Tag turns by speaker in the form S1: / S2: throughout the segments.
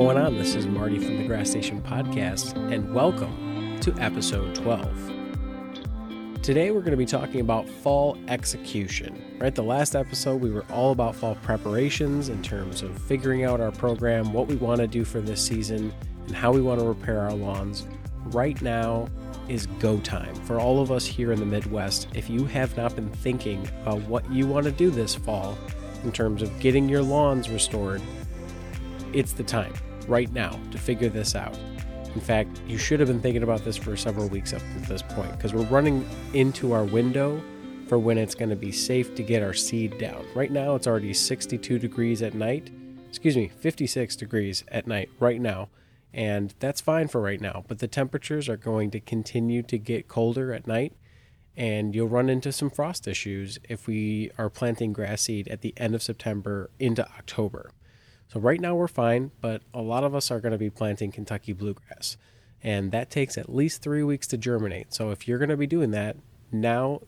S1: going on? This is Marty from the Grass Station Podcast, and welcome to episode 12. Today, we're going to be talking about fall execution. Right, the last episode, we were all about fall preparations in terms of figuring out our program, what we want to do for this season, and how we want to repair our lawns. Right now is go time for all of us here in the Midwest. If you have not been thinking about what you want to do this fall in terms of getting your lawns restored, it's the time right now to figure this out. In fact, you should have been thinking about this for several weeks up to this point because we're running into our window for when it's going to be safe to get our seed down. Right now, it's already 62 degrees at night. Excuse me, 56 degrees at night right now. And that's fine for right now, but the temperatures are going to continue to get colder at night, and you'll run into some frost issues if we are planting grass seed at the end of September into October. So right now we're fine, but a lot of us are going to be planting Kentucky bluegrass. And that takes at least three weeks to germinate. So if you're going to be doing that, now,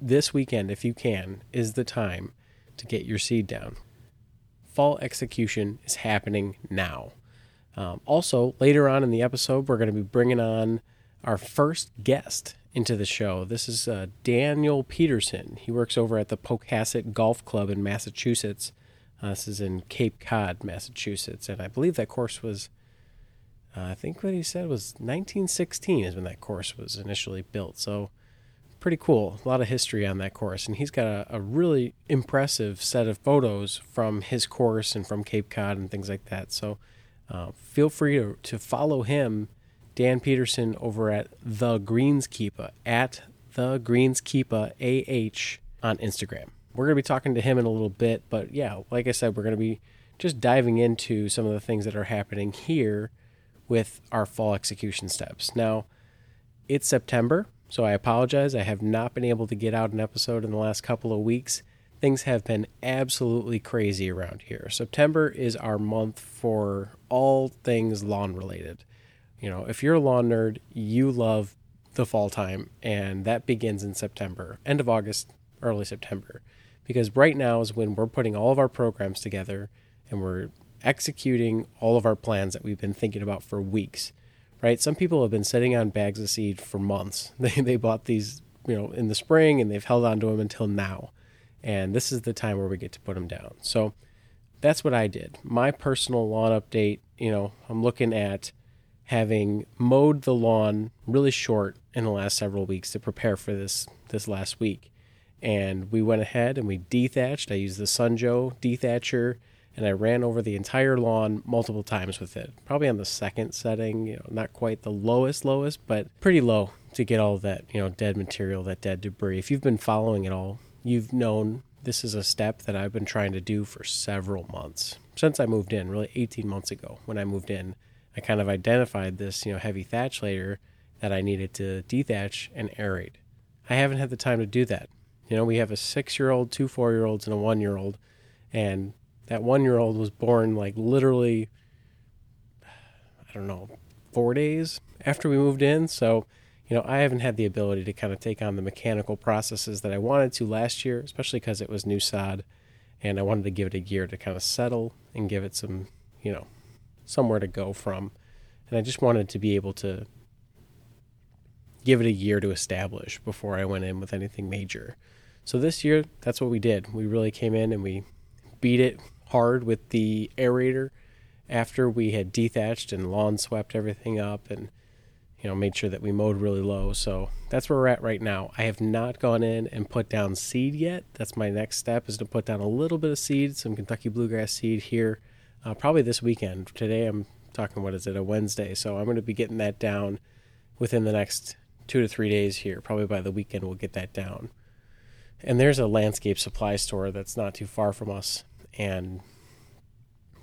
S1: this weekend, if you can, is the time to get your seed down. Fall execution is happening now. Um, also, later on in the episode, we're going to be bringing on our first guest into the show. This is uh, Daniel Peterson. He works over at the Pocasset Golf Club in Massachusetts. Uh, this is in Cape Cod, Massachusetts, and I believe that course was, uh, I think what he said was 1916 is when that course was initially built. So pretty cool. A lot of history on that course, and he's got a, a really impressive set of photos from his course and from Cape Cod and things like that. So uh, feel free to, to follow him, Dan Peterson, over at the Greenskeeper at the Greenskeeper AH on Instagram we're going to be talking to him in a little bit. But yeah, like I said, we're going to be just diving into some of the things that are happening here with our fall execution steps. Now, it's September, so I apologize. I have not been able to get out an episode in the last couple of weeks. Things have been absolutely crazy around here. September is our month for all things lawn related. You know, if you're a lawn nerd, you love the fall time, and that begins in September, end of August, early September because right now is when we're putting all of our programs together and we're executing all of our plans that we've been thinking about for weeks right? Some people have been sitting on bags of seed for months. They, they bought these you know in the spring and they've held on to them until now. And this is the time where we get to put them down. So that's what i did. My personal lawn update you know i'm looking at having mowed the lawn really short in the last several weeks to prepare for this this last week and we went ahead and we dethatched. I used the Sun Joe dethatcher and I ran over the entire lawn multiple times with it. Probably on the second setting, you know, not quite the lowest lowest, but pretty low to get all that, you know, dead material, that dead debris. If you've been following it all, you've known this is a step that I've been trying to do for several months. Since I moved in, really 18 months ago when I moved in, I kind of identified this, you know, heavy thatch layer that I needed to dethatch and aerate. I haven't had the time to do that. You know, we have a six year old, two four year olds, and a one year old. And that one year old was born like literally, I don't know, four days after we moved in. So, you know, I haven't had the ability to kind of take on the mechanical processes that I wanted to last year, especially because it was new sod. And I wanted to give it a year to kind of settle and give it some, you know, somewhere to go from. And I just wanted to be able to give it a year to establish before I went in with anything major. So this year, that's what we did. We really came in and we beat it hard with the aerator after we had dethatched and lawn swept everything up and you know made sure that we mowed really low. So that's where we're at right now. I have not gone in and put down seed yet. That's my next step is to put down a little bit of seed, some Kentucky bluegrass seed here, uh, probably this weekend. Today I'm talking what is it a Wednesday, so I'm going to be getting that down within the next two to three days here. Probably by the weekend we'll get that down and there's a landscape supply store that's not too far from us and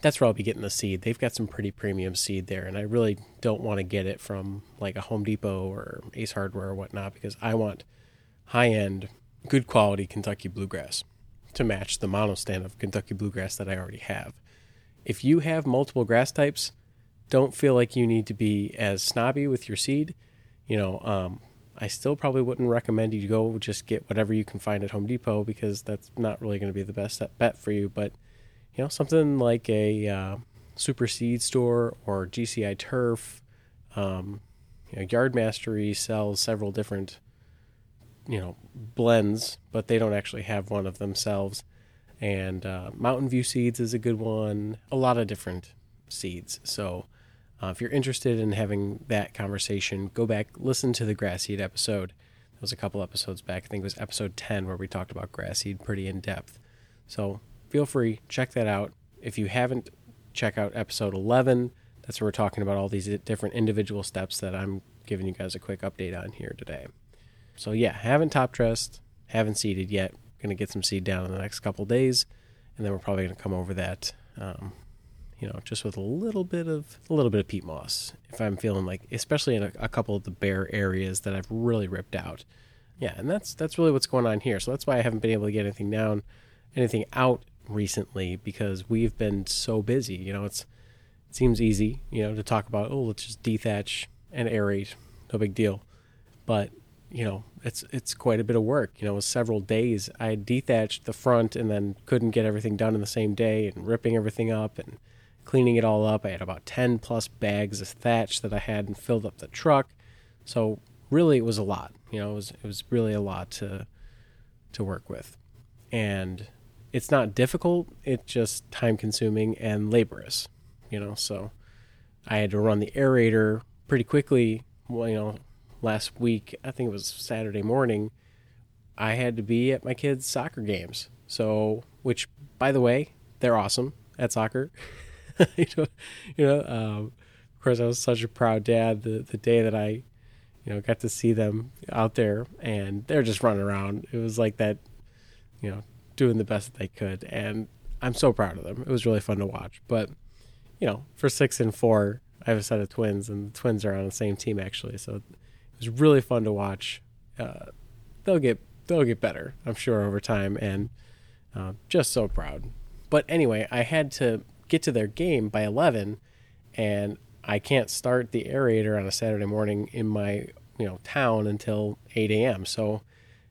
S1: that's where I'll be getting the seed. They've got some pretty premium seed there, and I really don't want to get it from like a Home Depot or Ace Hardware or whatnot because I want high end, good quality Kentucky bluegrass to match the monostand of Kentucky bluegrass that I already have. If you have multiple grass types, don't feel like you need to be as snobby with your seed. You know, um, I still probably wouldn't recommend you go just get whatever you can find at Home Depot because that's not really going to be the best bet for you. But you know, something like a uh, Super Seed Store or GCI Turf. Um, you know, Yard Mastery sells several different, you know, blends, but they don't actually have one of themselves. And uh, Mountain View Seeds is a good one. A lot of different seeds. So uh, if you're interested in having that conversation, go back, listen to the grass seed episode. That was a couple episodes back. I think it was episode 10 where we talked about grass seed pretty in depth. So feel free, check that out. If you haven't, check out episode 11. That's where we're talking about all these different individual steps that I'm giving you guys a quick update on here today. So yeah, haven't top dressed, haven't seeded yet. Gonna get some seed down in the next couple days, and then we're probably gonna come over that um, you know, just with a little bit of a little bit of peat moss. If I'm feeling like, especially in a, a, couple of the bare areas that I've really ripped out, yeah, and that's that's really what's going on here. So that's why I haven't been able to get anything down, anything out recently because we've been so busy. You know, it's it seems easy, you know, to talk about oh let's just dethatch and aerate, no big deal, but you know it's it's quite a bit of work. You know, it was several days. I dethatched the front and then couldn't get everything done in the same day and ripping everything up and cleaning it all up. I had about 10 plus bags of thatch that I had and filled up the truck. So really it was a lot. You know, it was it was really a lot to to work with. And it's not difficult, it's just time consuming and laborious, you know. So I had to run the aerator pretty quickly, well, you know, last week, I think it was Saturday morning, I had to be at my kids' soccer games. So, which by the way, they're awesome at soccer. you know, you know um, of course, I was such a proud dad the, the day that I, you know, got to see them out there and they're just running around. It was like that, you know, doing the best that they could. And I'm so proud of them. It was really fun to watch. But, you know, for six and four, I have a set of twins and the twins are on the same team actually. So it was really fun to watch. Uh, they'll get, they'll get better, I'm sure, over time. And uh, just so proud. But anyway, I had to get to their game by 11 and I can't start the aerator on a Saturday morning in my you know town until 8 a.m. So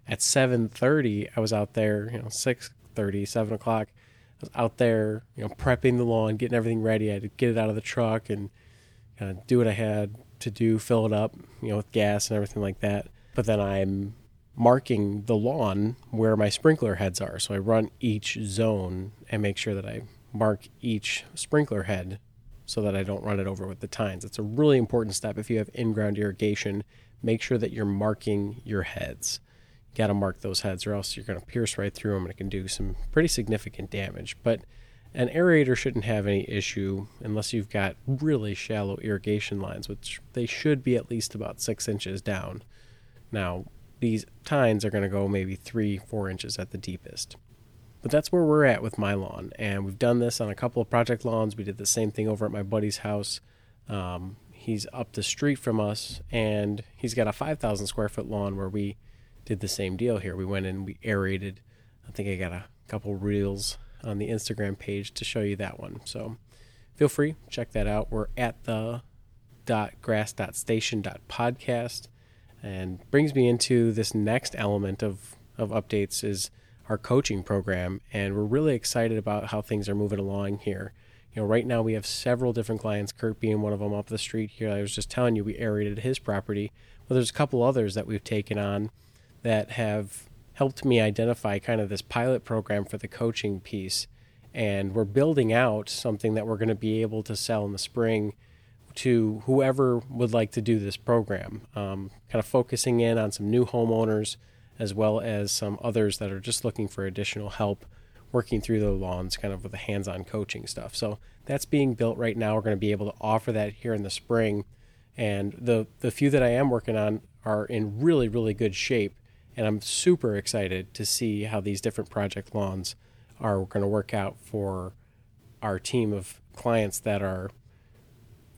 S1: at 7:30 I was out there, you know 6:30, 7 o'clock. I was out there, you know, prepping the lawn, getting everything ready. I had to get it out of the truck and kind of do what I had to do, fill it up, you know, with gas and everything like that. But then I'm marking the lawn where my sprinkler heads are. So I run each zone and make sure that I mark each sprinkler head so that I don't run it over with the tines. It's a really important step if you have in-ground irrigation. Make sure that you're marking your heads. You got to mark those heads or else you're going to pierce right through them and it can do some pretty significant damage. But an aerator shouldn't have any issue unless you've got really shallow irrigation lines, which they should be at least about six inches down. Now, these tines are going to go maybe three, four inches at the deepest. But that's where we're at with my lawn. And we've done this on a couple of project lawns. We did the same thing over at my buddy's house. Um, he's up the street from us, and he's got a 5,000 square foot lawn where we did the same deal here. We went in, we aerated. I think I got a couple reels on the Instagram page to show you that one. So feel free, check that out. We're at the dot grass dot station dot podcast and brings me into this next element of, of updates is our coaching program, and we're really excited about how things are moving along here. You know, right now we have several different clients, Kurt being one of them up the street here. I was just telling you we aerated his property. Well, there's a couple others that we've taken on that have helped me identify kind of this pilot program for the coaching piece. And we're building out something that we're going to be able to sell in the spring to whoever would like to do this program. Um, kind of focusing in on some new homeowners as well as some others that are just looking for additional help working through the lawns, kind of with the hands on coaching stuff. So that's being built right now. We're going to be able to offer that here in the spring. And the, the few that I am working on are in really, really good shape. And I'm super excited to see how these different project lawns are going to work out for our team of clients that are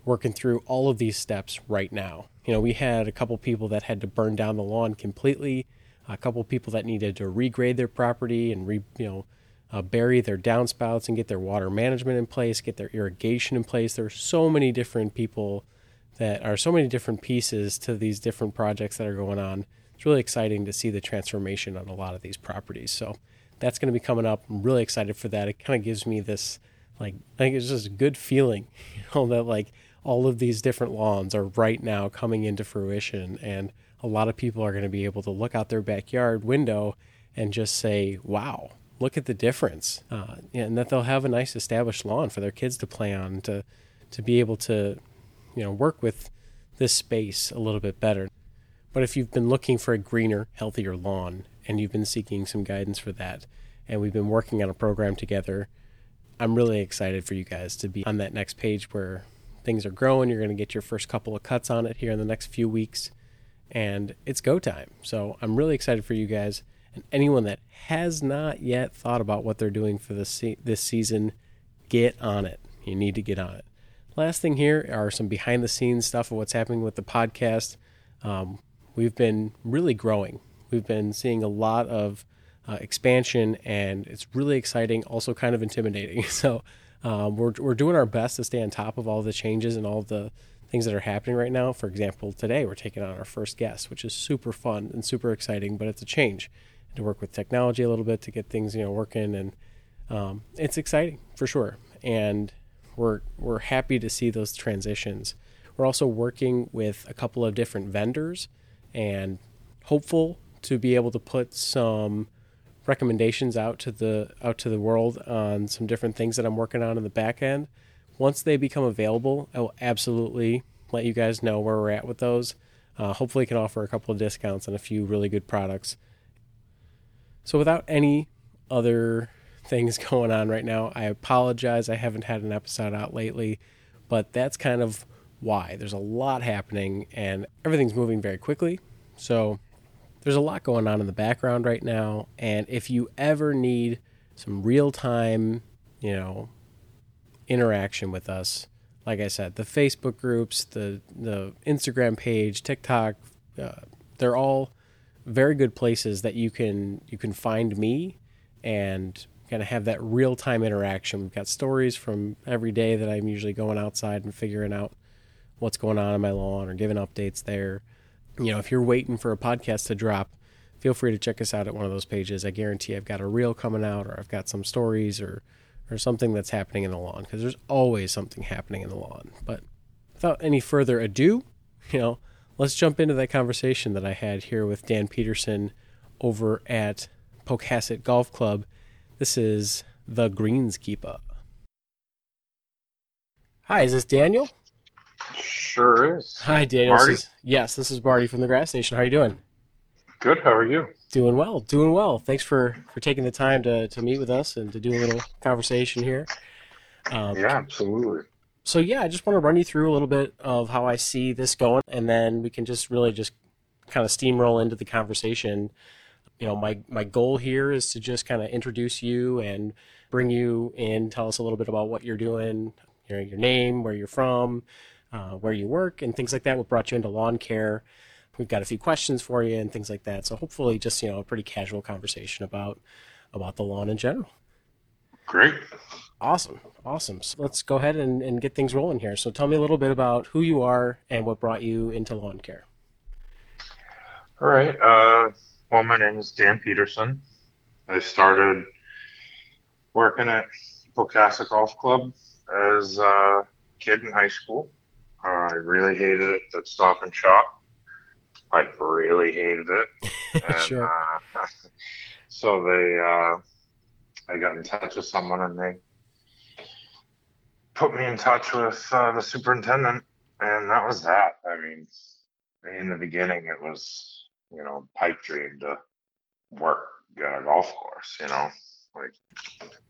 S1: working through all of these steps right now. You know, we had a couple people that had to burn down the lawn completely a couple people that needed to regrade their property and re, you know uh, bury their downspouts and get their water management in place, get their irrigation in place. There are so many different people that are so many different pieces to these different projects that are going on. It's really exciting to see the transformation on a lot of these properties. So that's going to be coming up. I'm really excited for that. It kind of gives me this like I think it's just a good feeling, you know, that like all of these different lawns are right now coming into fruition and a lot of people are going to be able to look out their backyard window and just say, "Wow, look at the difference," uh, and that they'll have a nice established lawn for their kids to play on to to be able to, you know, work with this space a little bit better. But if you've been looking for a greener, healthier lawn and you've been seeking some guidance for that, and we've been working on a program together, I'm really excited for you guys to be on that next page where things are growing. You're going to get your first couple of cuts on it here in the next few weeks, and it's go time. So I'm really excited for you guys. And anyone that has not yet thought about what they're doing for this se- this season, get on it. You need to get on it. Last thing here are some behind the scenes stuff of what's happening with the podcast. Um, we've been really growing. We've been seeing a lot of uh, expansion, and it's really exciting, also kind of intimidating. So um, we're we're doing our best to stay on top of all the changes and all the things that are happening right now. For example, today we're taking on our first guest, which is super fun and super exciting, but it's a change to work with technology a little bit to get things you know working, and um, it's exciting for sure. And we're we're happy to see those transitions. We're also working with a couple of different vendors and hopeful to be able to put some recommendations out to the out to the world on some different things that I'm working on in the back end. Once they become available, I will absolutely let you guys know where we're at with those. Uh, hopefully, can offer a couple of discounts on a few really good products. So, without any other things going on right now, I apologize. I haven't had an episode out lately, but that's kind of why. There's a lot happening and everything's moving very quickly. So, there's a lot going on in the background right now. And if you ever need some real time, you know, interaction with us, like I said, the Facebook groups, the the Instagram page, TikTok, uh, they're all very good places that you can you can find me and kind of have that real time interaction. We've got stories from every day that I'm usually going outside and figuring out what's going on in my lawn or giving updates there you know, if you're waiting for a podcast to drop, feel free to check us out at one of those pages. I guarantee I've got a reel coming out or I've got some stories or or something that's happening in the lawn because there's always something happening in the lawn. But without any further ado, you know, let's jump into that conversation that I had here with Dan Peterson over at Pocasset Golf Club. This is the Greenskeeper. Hi, is this Daniel?
S2: Sure is.
S1: Hi, Daniel. This is, yes, this is Marty from the Grass Station. How are you doing?
S2: Good. How are you?
S1: Doing well. Doing well. Thanks for for taking the time to to meet with us and to do a little conversation here.
S2: Um, yeah, absolutely.
S1: So yeah, I just want to run you through a little bit of how I see this going, and then we can just really just kind of steamroll into the conversation. You know, my my goal here is to just kind of introduce you and bring you in, tell us a little bit about what you're doing, your your name, where you're from, uh, where you work and things like that. What brought you into lawn care? We've got a few questions for you and things like that. So hopefully, just you know, a pretty casual conversation about about the lawn in general.
S2: Great.
S1: Awesome. Awesome. So let's go ahead and, and get things rolling here. So tell me a little bit about who you are and what brought you into lawn care.
S2: All right. Uh, well, my name is Dan Peterson. I started working at Pocasset Golf Club as a kid in high school. Uh, I really hated it at Stop and Shop. I really hated it.
S1: And, sure.
S2: Uh, so they, uh, I got in touch with someone and they put me in touch with uh, the superintendent, and that was that. I mean, in the beginning, it was you know pipe dream to work at a golf course. You know, like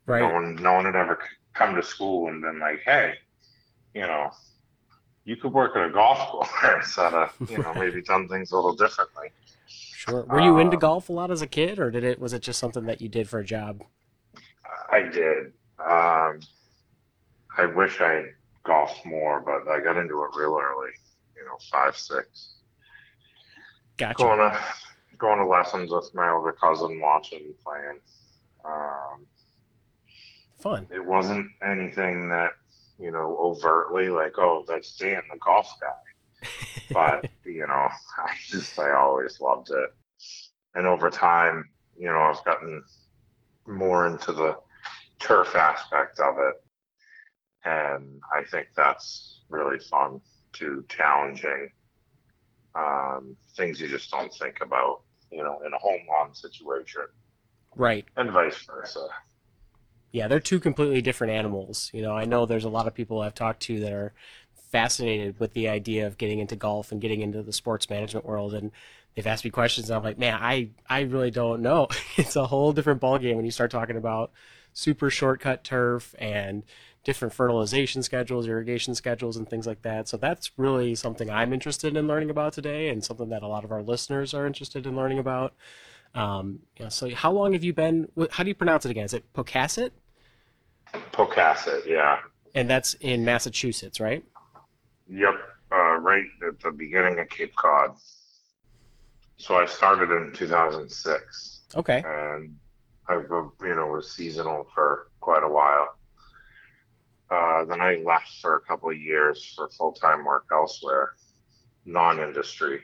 S2: right. no one, no one had ever come to school and been like, hey, you know, you could work at a golf course at a, you know, maybe done things a little differently.
S1: Sure. Were you uh, into golf a lot as a kid, or did it was it just something that you did for a job?
S2: I did. Um, I wish I golfed more, but I got into it real early. You know, five, six.
S1: Gotcha.
S2: Going to going to lessons with my older cousin, watching, playing. Um,
S1: Fun.
S2: It wasn't anything that you know, overtly like, oh, that's Dan, the golf guy. but, you know, I just, I always loved it. And over time, you know, I've gotten more into the turf aspect of it. and I think that's really fun too, challenging. um, things you just don't think about, you know, in a home lawn situation,
S1: Right.
S2: and vice versa.
S1: Yeah, they're two completely different animals. You know, I know there's a lot of people I've talked to that are fascinated with the idea of getting into golf and getting into the sports management world and they've asked me questions and I'm like, "Man, I I really don't know." it's a whole different ballgame when you start talking about super shortcut turf and different fertilization schedules, irrigation schedules and things like that. So that's really something I'm interested in learning about today and something that a lot of our listeners are interested in learning about. Um, you know, so how long have you been how do you pronounce it again? Is it Pocasset?
S2: Pocasset, yeah.
S1: And that's in Massachusetts, right?
S2: Yep, uh, right at the beginning of Cape Cod. So I started in 2006,
S1: Okay.
S2: and I've uh, you know was seasonal for quite a while. Uh, then I left for a couple of years for full time work elsewhere, non industry.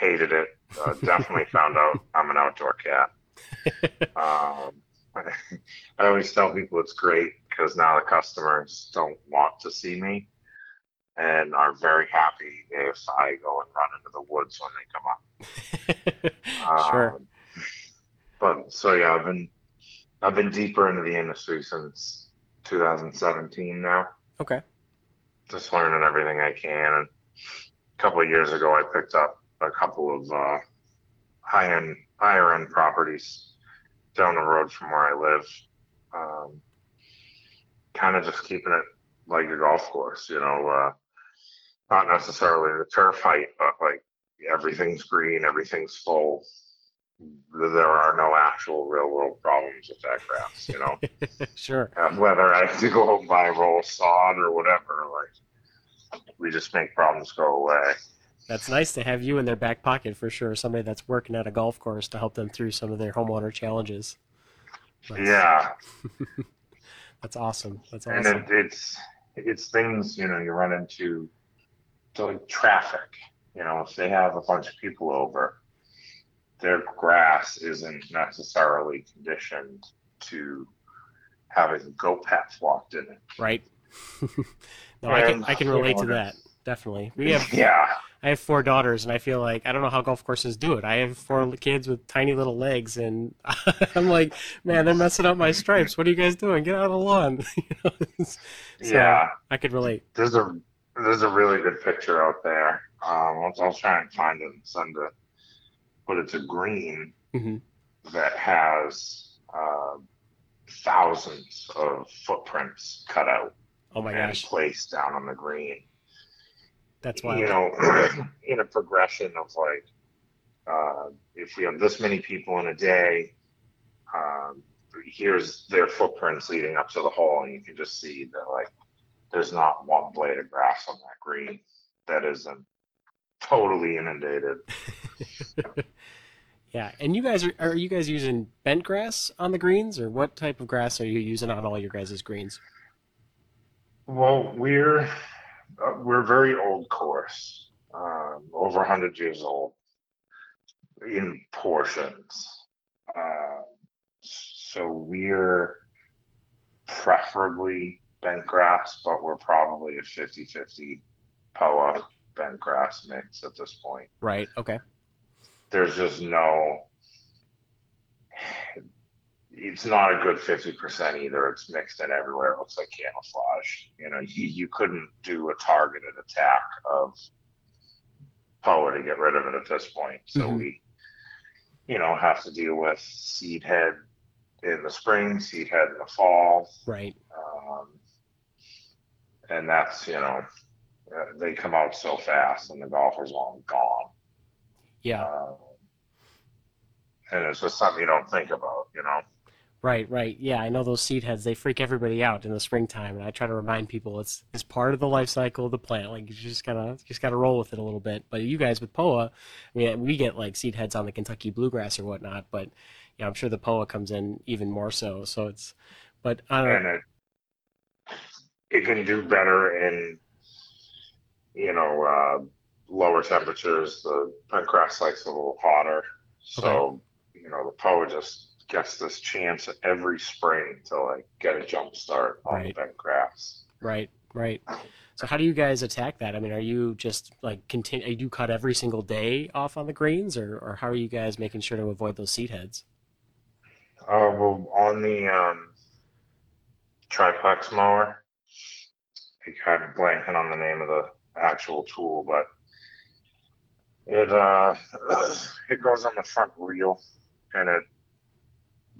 S2: Hated it. Uh, definitely found out I'm an outdoor cat. Um, I always tell people it's great because now the customers don't want to see me and are very happy if I go and run into the woods when they come up.
S1: sure.
S2: Um, but so yeah, I've been I've been deeper into the industry since 2017 now,
S1: Okay.
S2: just learning everything I can. And a couple of years ago, I picked up a couple of uh, high end higher end properties down the road from where I live. Um, kind of just keeping it like a golf course, you know, uh, not necessarily the turf height, but like everything's green, everything's full. There are no actual real world problems with that grass, you know.
S1: sure.
S2: Uh, whether I have to go and buy a roll of sod or whatever, like we just make problems go away.
S1: That's nice to have you in their back pocket for sure. Somebody that's working at a golf course to help them through some of their homeowner challenges. That's,
S2: Yeah,
S1: That's awesome. That's
S2: and
S1: awesome.
S2: it, it's it's things you know you run into, so like traffic. You know, if they have a bunch of people over, their grass isn't necessarily conditioned to having goat pets walked in it.
S1: Right. no, I can I can
S2: you
S1: relate
S2: know,
S1: to that. Definitely. We have
S2: yeah,
S1: I have four daughters, and I feel like I don't know how golf courses do it. I have four kids with tiny little legs, and I'm like, man, they're messing up my stripes. What are you guys doing? Get out of the lawn. You know, so
S2: yeah.
S1: I could relate.
S2: There's a there's a really good picture out there. Um, I'll, I'll try and find it and send it. But it's a green
S1: hmm
S2: that has uh, thousands of footprints cut out
S1: Oh my
S2: and
S1: gosh,
S2: placed down on the green.
S1: That's
S2: why
S1: You
S2: know, in a progression of like, uh, if we have this many people in a day, um, here's their footprints leading up to the hole, and you can just see that like there's not one blade of grass on that green that isn't totally inundated.
S1: Yeah, and you guys are are you guys using bent grass on the greens, or what type of grass are you using on all your guys' greens?
S2: Well, we're uh, we're very old course, um, over 100 years old in portions. Uh, so we're preferably bent grass, but we're probably a 50-50 POA bent grass mix at this point.
S1: Right. Okay.
S2: There's just no. It's not a good 50% either. It's mixed in everywhere. It looks like camouflage. You know, you, you couldn't do a targeted attack of POA to get rid of it at this point. So
S1: Mhm.
S2: we, you know, have to deal with seed head in the spring, seed head in the fall.
S1: Right.
S2: Um, and that's, you know, uh, they come out so fast and the golfer's long gone.
S1: Yeah.
S2: Uh, and it's just something you don't think about, you know.
S1: Right. Right. Yeah. I know those seed heads. They freak everybody out in the springtime, and I try to remind people it's it's part of the life cycle of the plant. Like you just gotta you just gotta roll with it a little bit. But you guys with POA, I mean, we get like seed heads on the Kentucky bluegrass or whatnot, but yeah, I'm sure the POA comes in even more so. So it's, but I don't
S2: And it it can do better in you know uh, lower temperatures. The bent grass likes a little hotter, so you know the POA just gets this chance every spring to like get a jump start on
S1: Right.
S2: the bent grass.
S1: Right, right. So how do you guys attack that? I mean, are you just like continue? Do you cut every single day off on the greens, or or how are you guys making sure to avoid those seed heads?
S2: Uh, well, on the um, triplex mower, I kind of blanking on the name of the actual tool, but it uh, it goes on the front wheel, and it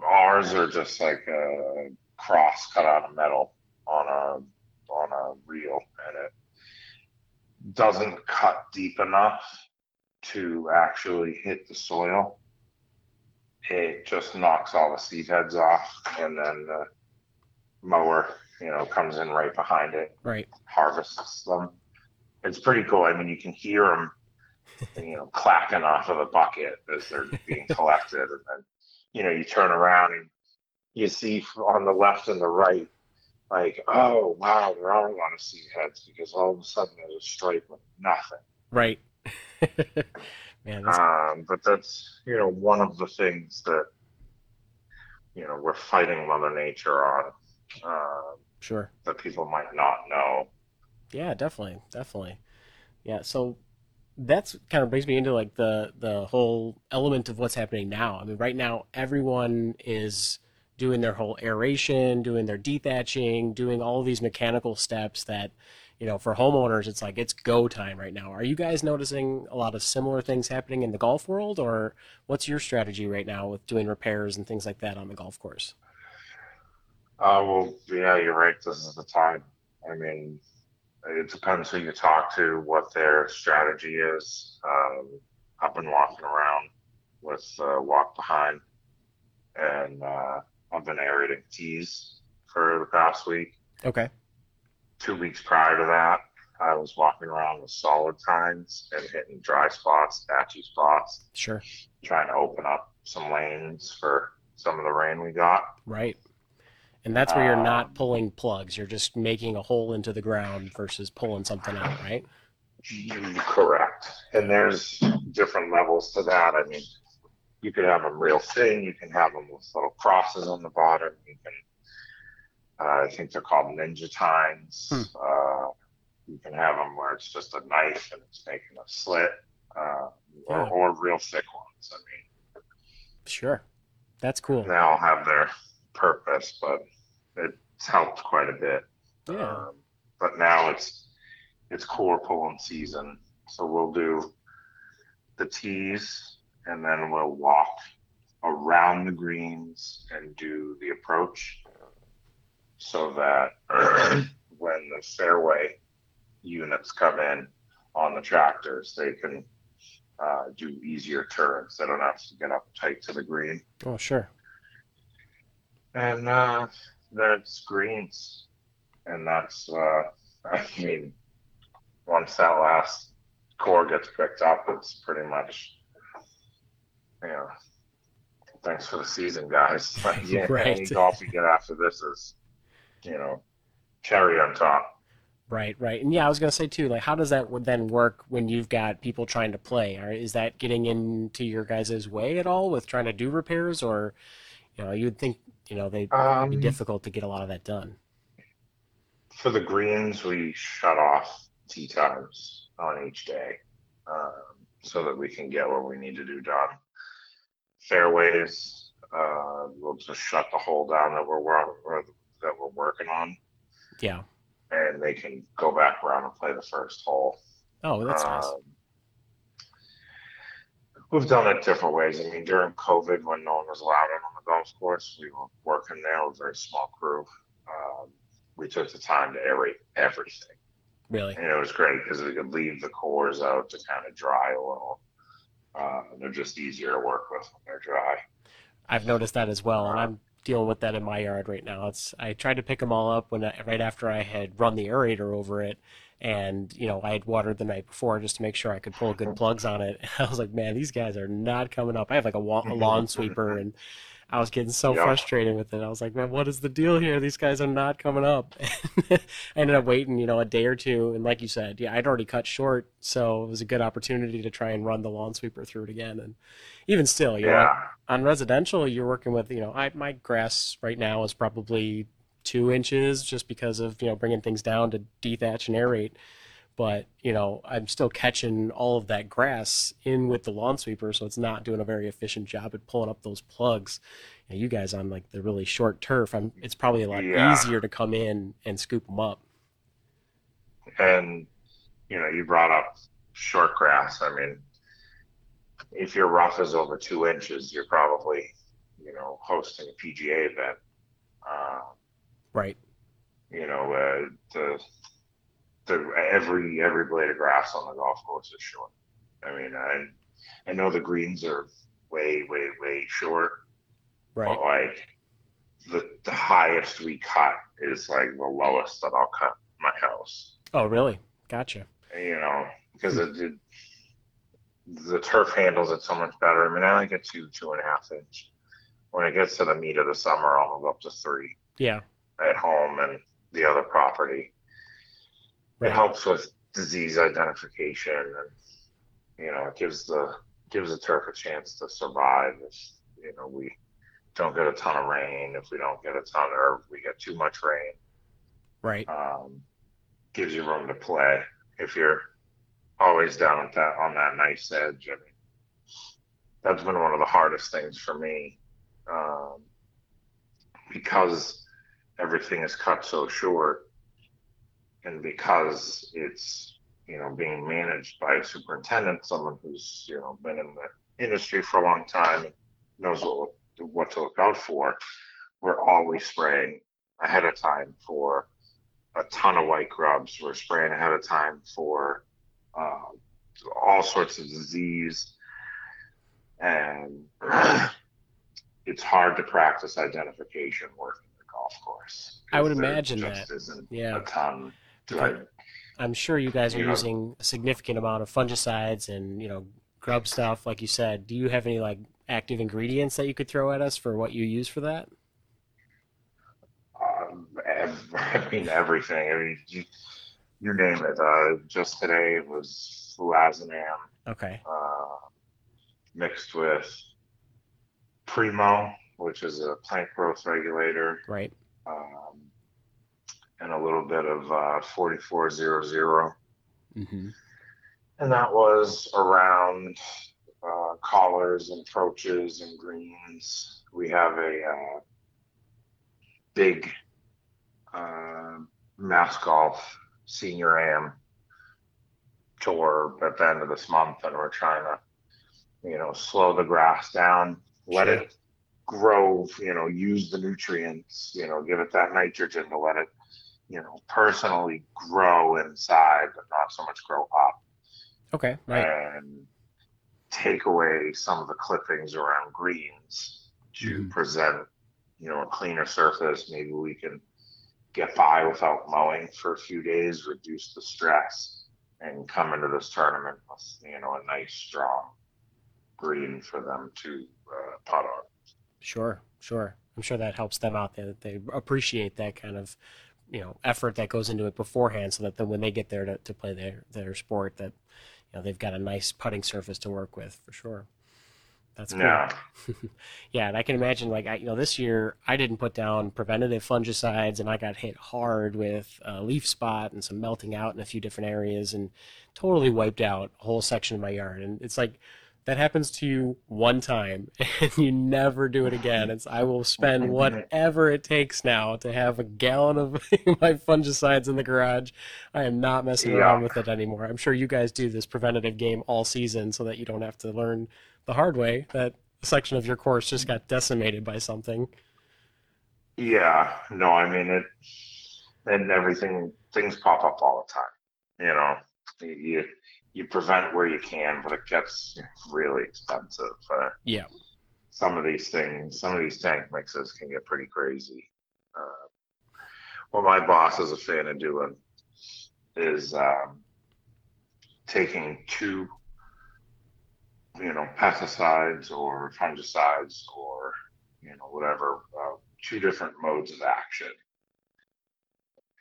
S2: ours are just like a cross cut out of metal on a on a reel, and it doesn't cut deep enough to actually hit the soil. It just knocks all the seed heads off, and then the mower, you know, comes in right behind it,
S1: Right.
S2: harvests them. It's pretty cool. I mean, you can hear them, you know, clacking off of the bucket as they're being collected, and then, you know, you turn around and you see on the left and the right, like, oh wow, there are a lot of seed heads because all of a sudden there's a stripe with nothing.
S1: Right. Man, that's,
S2: Um, but that's you know one of the things that you know we're fighting Mother Nature on uh,
S1: sure.
S2: that people might not know.
S1: Yeah, definitely, definitely. Yeah, so that's kind of brings me into like the the whole element of what's happening now. I mean, right now everyone is doing their whole aeration, doing their dethatching, doing all these mechanical steps that, you know, for homeowners it's like it's go time right now. Are you guys noticing a lot of similar things happening in the golf world or what's your strategy right now with doing repairs and things like that on the golf course?
S2: Uh, well, yeah, you're right. This is the time. I mean, it depends who you talk to, what their strategy is. Um, I've been walking around with uh, walk behind, and uh, I've been aerating tees for the past week.
S1: Okay.
S2: Two weeks prior to that, I was walking around with solid tines and hitting dry spots, patchy spots,
S1: Sure.
S2: trying to open up some lanes for some of the rain we got.
S1: Right. And that's where you're not
S2: Um,
S1: pulling plugs. You're just making a hole into the ground versus pulling something out, right?
S2: Correct. And there's different levels to that. I mean, you could have them real thin. You can have them with little crosses on the bottom. You can, uh, I think they're called ninja tines.
S1: Hmm.
S2: Uh, you can have them where it's just a knife and it's making a slit, uh, or, or real thick ones. I mean,
S1: Sure. That's cool.
S2: they all have their purpose, but it's helped quite a bit.
S1: Yeah.
S2: Um, but now it's it's core pulling season, so we'll do the tees, and then we'll walk around the greens and do the approach, so that when the fairway units come in on the tractors, they can uh, do easier turns. They don't have to get up tight to the green.
S1: Oh, sure.
S2: And uh, that's screens, And that's, uh, I mean, once that last core gets picked up, it's pretty much, you know, thanks for the season, guys. Like, yeah,
S1: Right.
S2: Any golf you get after this is, you know, cherry on top.
S1: Right, right. And yeah, I was to say too, like, how does that then work when you've got people trying to play? Or is that getting into your guys' way at all with trying to do repairs? Or, you know, you'd think, you know, they'd
S2: Um,
S1: be difficult to get a lot of that done.
S2: For the greens, we shut off tee times on each day um, so that we can get what we need to do done. Fairways, uh, we'll just shut the hole down that we're that we're working on,
S1: Yeah.
S2: and they can go back around and play the first hole.
S1: Oh, that's nice.
S2: Um, We've done it different ways. I mean, during COVID, when no one was allowed in on golf course, we were working there with a very small crew. Um, we took the time to aerate everything.
S1: Really?
S2: And it was great because we could leave the cores out to kind of dry a little. Uh, they're just easier to work with when they're dry.
S1: I've noticed that as well, and I'm dealing with that in my yard right now. It's I tried to pick them all up when I, right after I had run the aerator over it, and you know I had watered the night before just to make sure I could pull good plugs on it. I was like, man, these guys are not coming up. I have like a, wa- a lawn sweeper, and I was getting so
S2: Yep.
S1: frustrated with it. I was like, man, what is the deal here? These guys are not coming up. I ended up waiting, you know, a day or two, and like you said, yeah, I'd already cut short, so it was a good opportunity to try and run the lawn sweeper through it again. And even still, you know,
S2: Yeah.
S1: on residential, you're working with, you know, I, my grass right now is probably two inches just because of you know bringing things down to dethatch and aerate. But you know I'm still catching all of that grass in with the lawn sweeper, so it's not doing a very efficient job at pulling up those plugs. You, know, you guys on like the really short turf, I'm, it's probably a lot
S2: Yeah.
S1: easier to come in and scoop them up.
S2: And you know, you brought up short grass. I mean, if your rough is over two inches, you're probably, you know, hosting a PGA event. Uh,
S1: Right.
S2: you know, uh, the the every every blade of grass on the golf course is short. I mean, I I know the greens are way, way, way short,
S1: Right.
S2: but like the the highest we cut is like the lowest that I'll cut my house.
S1: Oh, really? Gotcha.
S2: You know, because it, it the turf handles it so much better. I mean, I only get two, two and a half inch. When it gets to the meat of the summer, I'll move up to three
S1: Yeah.
S2: at home and the other property.
S1: Right.
S2: It helps with disease identification and you know, it gives the gives the turf a chance to survive if you know we don't get a ton of rain, if we don't get a ton or if we get too much rain.
S1: Right.
S2: Um, gives you room to play. If you're always down at that on that nice edge, I mean that's been one of the hardest things for me. Um, because everything is cut so short and because it's you know being managed by a superintendent someone who's you know been in the industry for a long time and knows what what to look out for we're always spraying ahead of time for a ton of white grubs we're spraying ahead of time for uh, all sorts of disease and it's hard to practice identification work working the golf course.
S1: I would imagine
S2: just
S1: that.
S2: isn't
S1: Yeah.
S2: a ton
S1: Okay. I'm sure you guys are
S2: Yeah.
S1: using a significant amount of fungicides and you know grub stuff, like you said. Do you have any like active ingredients that you could throw at us for what you use for that?
S2: um, I mean everything. I mean you, you name it. Uh, just today it was fluazinam
S1: Okay.
S2: uh, mixed with Primo, which is a plant growth regulator,
S1: Right.
S2: um, and a little bit of uh, 4400.
S1: Mm-hmm.
S2: and that was around uh, collars and approaches and greens. We have a uh, big uh, mass golf senior am tour at the end of this month, and we're trying to, you know, slow the grass down, let
S1: Sure.
S2: it grow, you know, use the nutrients, you know, give it that nitrogen to let it, you know, personally grow inside, but not so much grow up
S1: Okay. Right.
S2: and take away some of the clippings around greens to
S1: Mhm.
S2: present, you know, a cleaner surface. Maybe we can get by without mowing for a few days, reduce the stress, and come into this tournament with, you know, a nice, strong green for them to uh, putt on.
S1: Sure. Sure. I'm sure that helps them out. They they appreciate that kind of you know effort that goes into it beforehand, so that then when they get there to, to play their their sport, that you know they've got a nice putting surface to work with for sure. That's cool.
S2: Yeah.
S1: Yeah, and I can imagine like I, you know this year I didn't put down preventative fungicides and I got hit hard with a leaf spot and some melting out in a few different areas and totally wiped out a whole section of my yard and it's like that happens to you one time and you never do it again. It's I will spend whatever it takes now to have a gallon of my fungicides in the garage. I am not messing around with it anymore. I'm sure you guys do this preventative game all season so that you don't have to learn the hard way that a section of your course just got decimated by something.
S2: Yeah, no, I mean it, and everything things pop up all the time. You know, you you prevent where you can, but it gets really expensive. Uh,
S1: Yeah.
S2: some of these things, some of these tank mixes can get pretty crazy. Uh, what my boss is a fan of doing is um, taking two, you know, pesticides or fungicides or you know whatever, uh, two different modes of action,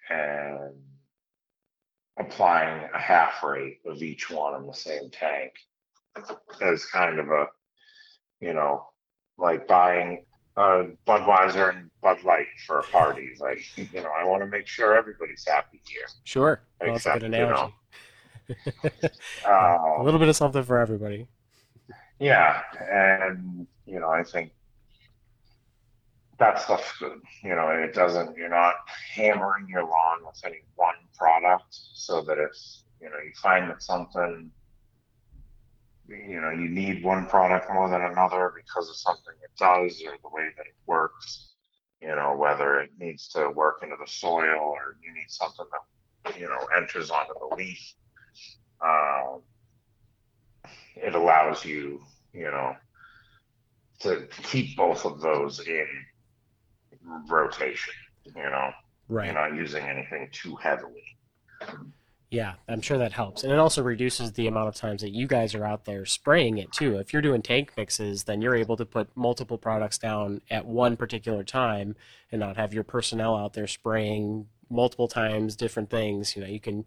S2: and applying a half rate of each one in the same tank as kind of a, you know, like buying uh, Budweiser and Bud Light for a party. Like, you know, I want to make sure everybody's happy here.
S1: Sure. Well, a
S2: Except, you know. Uh,
S1: a little bit of something for everybody.
S2: Yeah, and you know, I think that stuff's good. You know, it doesn't. You're not hammering your lawn with any one product, so that if you know you find that something, you know, you need one product more than another because of something it does or the way that it works. You know, whether it needs to work into the soil or you need something that you know enters onto the leaf. Um, it allows you, you know, to keep both of those in rotation. You know,
S1: Right.
S2: you're not using anything too heavily.
S1: Yeah, I'm sure that helps. And it also reduces the amount of times that you guys are out there spraying it too. If you're doing tank mixes, then you're able to put multiple products down at one particular time and not have your personnel out there spraying multiple times different things. You know, you can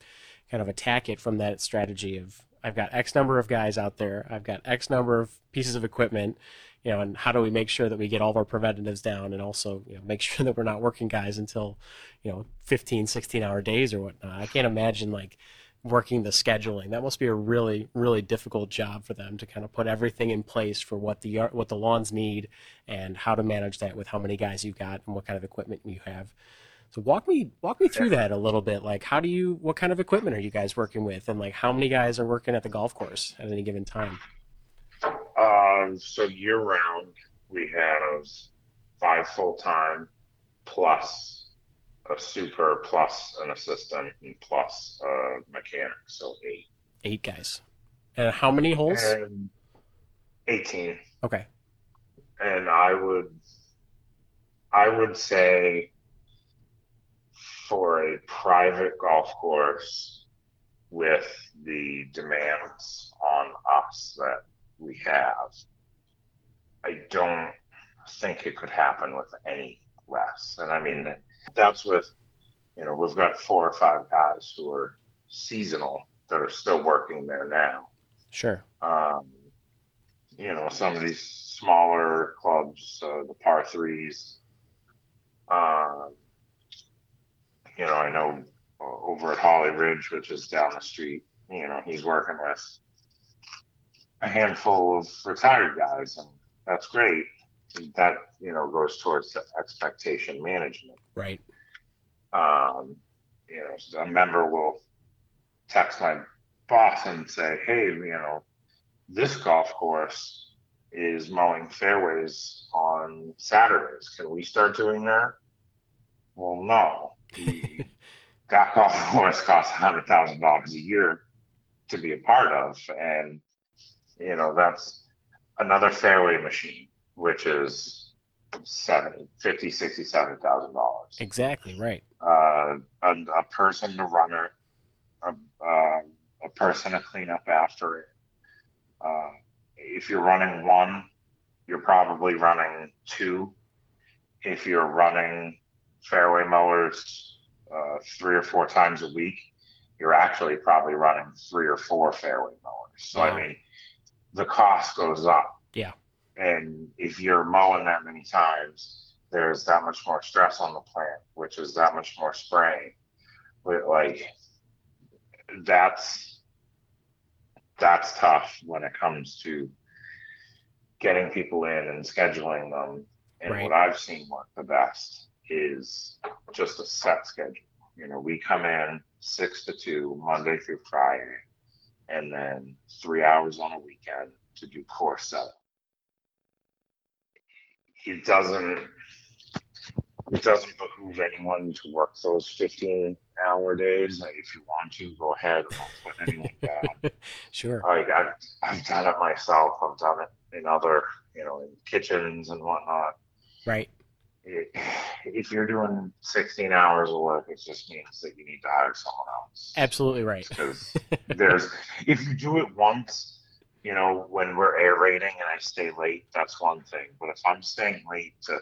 S1: kind of attack it from that strategy of I've got X number of guys out there, I've got X number of pieces of equipment, you know, and how do we make sure that we get all of our preventatives down and also, you know, make sure that we're not working guys until, you know, 15, 16 hour days or whatnot. I can't imagine like working the scheduling. That must be a really, really difficult job for them to kind of put everything in place for what the what the lawns need and how to manage that with how many guys you've got and what kind of equipment you have. So walk me walk me through that a little bit. Like how do you what kind of equipment are you guys working with and like how many guys are working at the golf course at any given time?
S2: Um, so year round, we have five full time plus a super plus an assistant and plus a mechanic, so eight.
S1: Eight guys. And how many holes?
S2: And 18.
S1: Okay.
S2: and I would I would say for a private golf course with the demands on us that we have, I don't think it could happen with any less. And I mean that's with you know, we've got four or five guys who are seasonal that are still working there now
S1: Sure.
S2: um, you know, some of these smaller clubs, uh, the par threes. Um, you know, I know uh, over at Holly Ridge, which is down the street, you know, he's working with a handful of retired guys, and that's great. That, you know, goes towards the expectation management
S1: Right.
S2: um, you know, a member will text my boss and say, "Hey, you know, this golf course is mowing fairways on Saturdays. Can we start doing that?" Well, no. The- that golf course costs hundred thousand dollars a year to be a part of, and you know that's another fairway machine, which is seventy, fifty, sixty, seven thousand dollars
S1: Exactly, right.
S2: uh, a, a person to run it, a, uh, a person to clean up after it. Uh, if you're running one, you're probably running two. If you're running fairway mowers uh, three or four times a week, you're actually probably running three or four fairway mowers. So,
S1: Wow.
S2: I mean, the cost goes up.
S1: Yeah.
S2: And if you're mowing that many times, there's that much more stress on the plant, which is that much more spraying. But like that's that's tough when it comes to getting people in and scheduling them. And
S1: Right.
S2: what I've seen work the best is just a set schedule. You know, we come in six to two Monday through Friday, and then three hours on a weekend to do course setup. It doesn't it doesn't behoove anyone to work those 15 hour days. Like, if you want to, go ahead. Put anyone down.
S1: Sure.
S2: like I've, I've done it myself. I've done it in other, you know, in kitchens and whatnot.
S1: Right.
S2: It, if you're doing 16 hours of work, it just means that you need to hire someone else.
S1: Absolutely right.
S2: Because there's, if you do it once, you know, when we're aerating and I stay late, that's one thing. But if I'm staying late to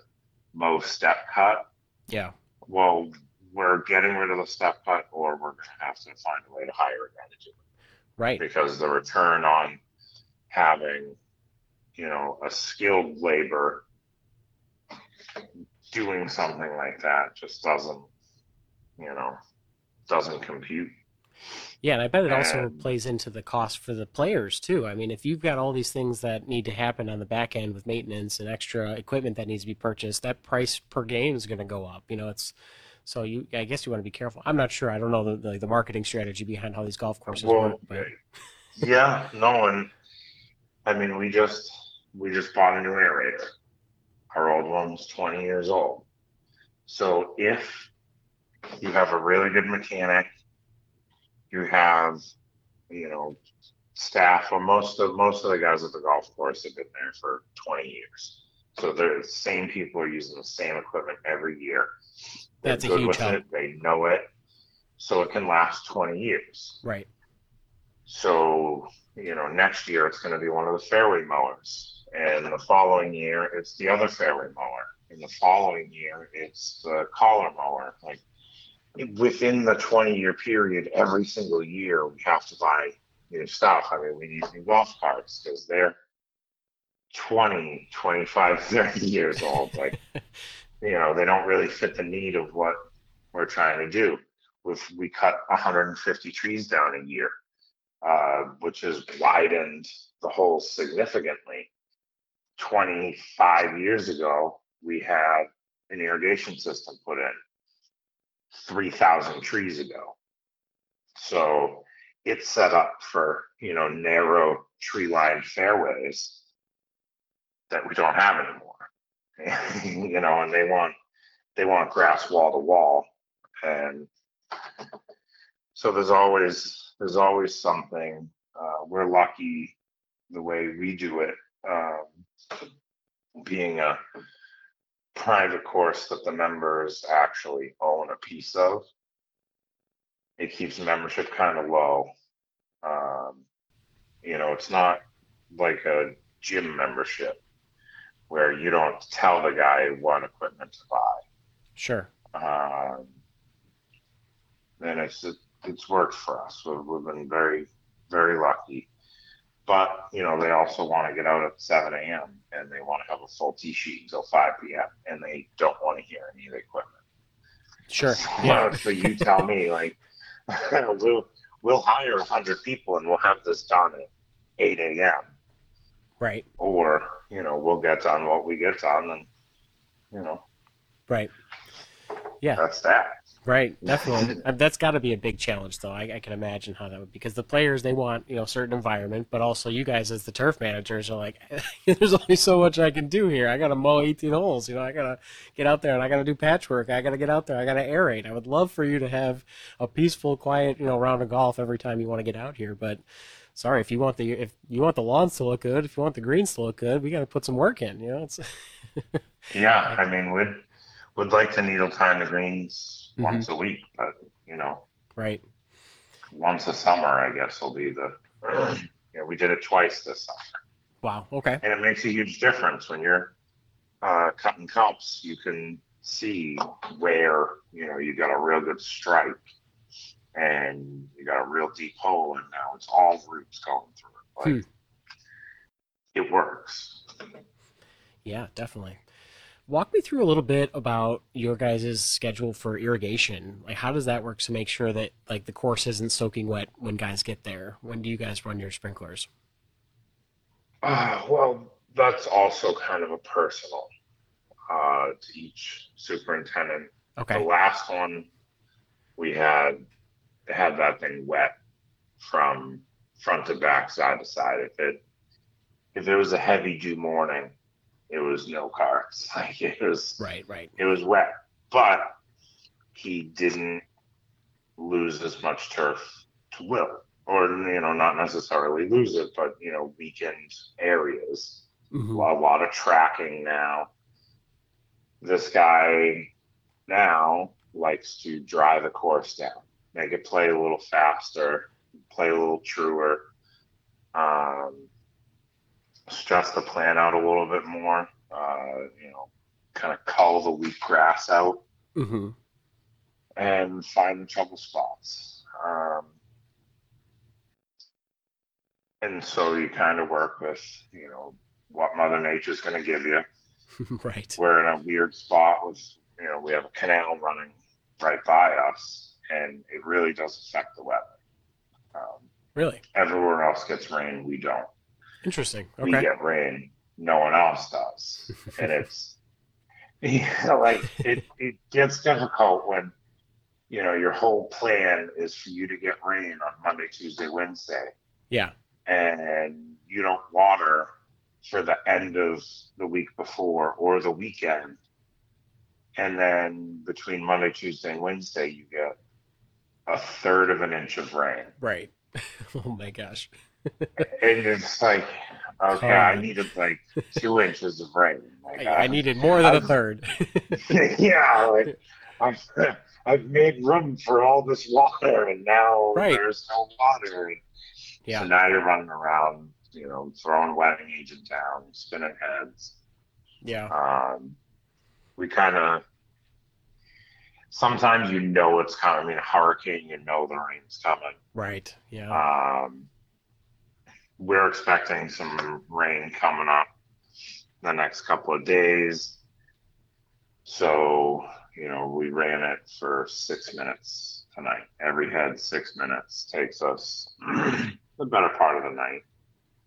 S2: mow step cut,
S1: Yeah.
S2: well, we're getting rid of the step cut, or we're going to have to find a way to hire a guy to do it
S1: Right.
S2: because the return on having, you know, a skilled labor doing something like that just doesn't, you know, doesn't compute.
S1: Yeah, and I bet it also
S2: And-
S1: plays into the cost for the players too. I mean, if you've got all these things that need to happen on the back end with maintenance and extra equipment that needs to be purchased, that price per game is going to go up. You know, it's so you. I guess you want to be careful. I'm not sure. I don't know the the, the marketing strategy behind how these golf courses work, but
S2: yeah, no, and I mean, we just we just bought a new aerator. Our old one's 20 years old. So if you have a really good mechanic, you have, you know, staff. Well, most of most of the guys at the golf course have been there for 20 years. So they're the same people are using the same equipment every year. They're
S1: That's a huge
S2: with
S1: help.
S2: it. They know it, so it can last 20 years.
S1: right.
S2: So, you know, next year it's going to be one of the fairway mowers. And the following year it's the other fairway mower. And the following year it's the collar mower. Like within the 20 year period, every single year we have to buy new stuff. I mean, we need new golf carts because they're 20, 25, 30 years old. Like, you know, they don't really fit the need of what we're trying to do. If we cut 150 trees down a year, uh, which has widened the hole significantly. 25 years ago, we had an irrigation system put in 3,000 trees ago. So it's set up for, you know, narrow tree lined fairways that we don't have anymore. you know, and they want they want grass wall to wall. And so there's always there's always something. Uh, we're lucky the way we do it, um, being a private course that the members actually own a piece of. It keeps membership kind of low. Um, you know, it's not like a gym membership where you don't tell the guy what equipment to buy
S1: Sure.
S2: um, and it's it's worked for us. We've, we've been very very lucky. But you know, they also want to get out at 7 a.m. and they want to have a full tee sheet until 5 p.m. and they don't want to hear any of the equipment.
S1: Sure.
S2: So,
S1: Yeah.
S2: so you tell me, like, we'll we'll hire 100 people and we'll have this done at 8 a.m.
S1: Right.
S2: Or you know, we'll get done what we get done, and you know,
S1: Right. Yeah.
S2: that's that.
S1: Right, definitely. Uh, That's got to be a big challenge, though. I, I can imagine how that would because the players they want you know certain environment, but also you guys as the turf managers are like, there's only so much I can do here. I got to mow 18 holes. You know, I got to get out there and I got to do patchwork. I got to get out there. I got to aerate. I would love for you to have a peaceful, quiet you know round of golf every time you want to get out here, but. Sorry, if you want the if you want the lawns to look good, if you want the greens to look good, we got to put some work in. You know, it's
S2: Yeah, I mean, we'd would like to needle time the greens
S1: Mhm.
S2: once a week, but you know,
S1: right.
S2: once a summer, I guess will be the. You know, we did it twice this summer,
S1: Wow. Okay.
S2: and it makes a huge difference when you're uh, cutting cups. You can see where you know you got a real good strike, and you got a real deep hole, and now it's all roots going through it. Like, It works.
S1: Yeah, definitely. Walk me through a little bit about your guys' schedule for irrigation. Like, how does that work to make sure that like the course isn't soaking wet when guys get there? When do you guys run your sprinklers?
S2: Uh, well, that's also kind of a personal uh, to each superintendent.
S1: Okay.
S2: The last one we had had that thing wet from front to back, side to side. If it if it was a heavy dew morning, it was no carts. Like it was
S1: Right. Right.
S2: it was wet, but he didn't lose as much turf to wilt, or you know, not necessarily lose it, but you know, weakened areas.
S1: hmm
S2: A lot of tracking now. This guy now likes to drive the course down, make it play a little faster, play a little truer, um, stress the plan out a little bit more. Uh, you know, kind of cull the weak grass out
S1: hmm
S2: and find the trouble spots. Um, and so you kind of work with, you know, what Mother Nature's going to give you.
S1: right.
S2: We're in a weird spot with, you know, we have a canal running right by us, and it really does affect the weather. Um,
S1: Really
S2: everywhere else gets rain, we don't.
S1: Interesting.
S2: We get rain, no one else does, and it's you know, like it. It gets difficult when you know your whole plan is for you to get rain on Monday, Tuesday, Wednesday,
S1: yeah.
S2: and you don't water for the end of the week before or the weekend. And then between Monday, Tuesday, and Wednesday, you get a third of an inch of rain.
S1: Right. oh my gosh.
S2: And it's like, okay, I needed like two inches of rain. Like,
S1: I, I needed more than a
S2: I've-
S1: third.
S2: yeah, like I've, I've made room for all this water, and now
S1: Right.
S2: there's no water. And
S1: yeah.
S2: So now you're running around, you know, throwing wetting agent down, spinning heads.
S1: Yeah.
S2: Um, we kind of sometimes you know it's coming. I mean, a hurricane, you know the rain's coming.
S1: Right. Yeah.
S2: Um, we're expecting some rain coming up the next couple of days. So, you know, we ran it for six minutes tonight. Every head, six minutes takes us the better part of the night.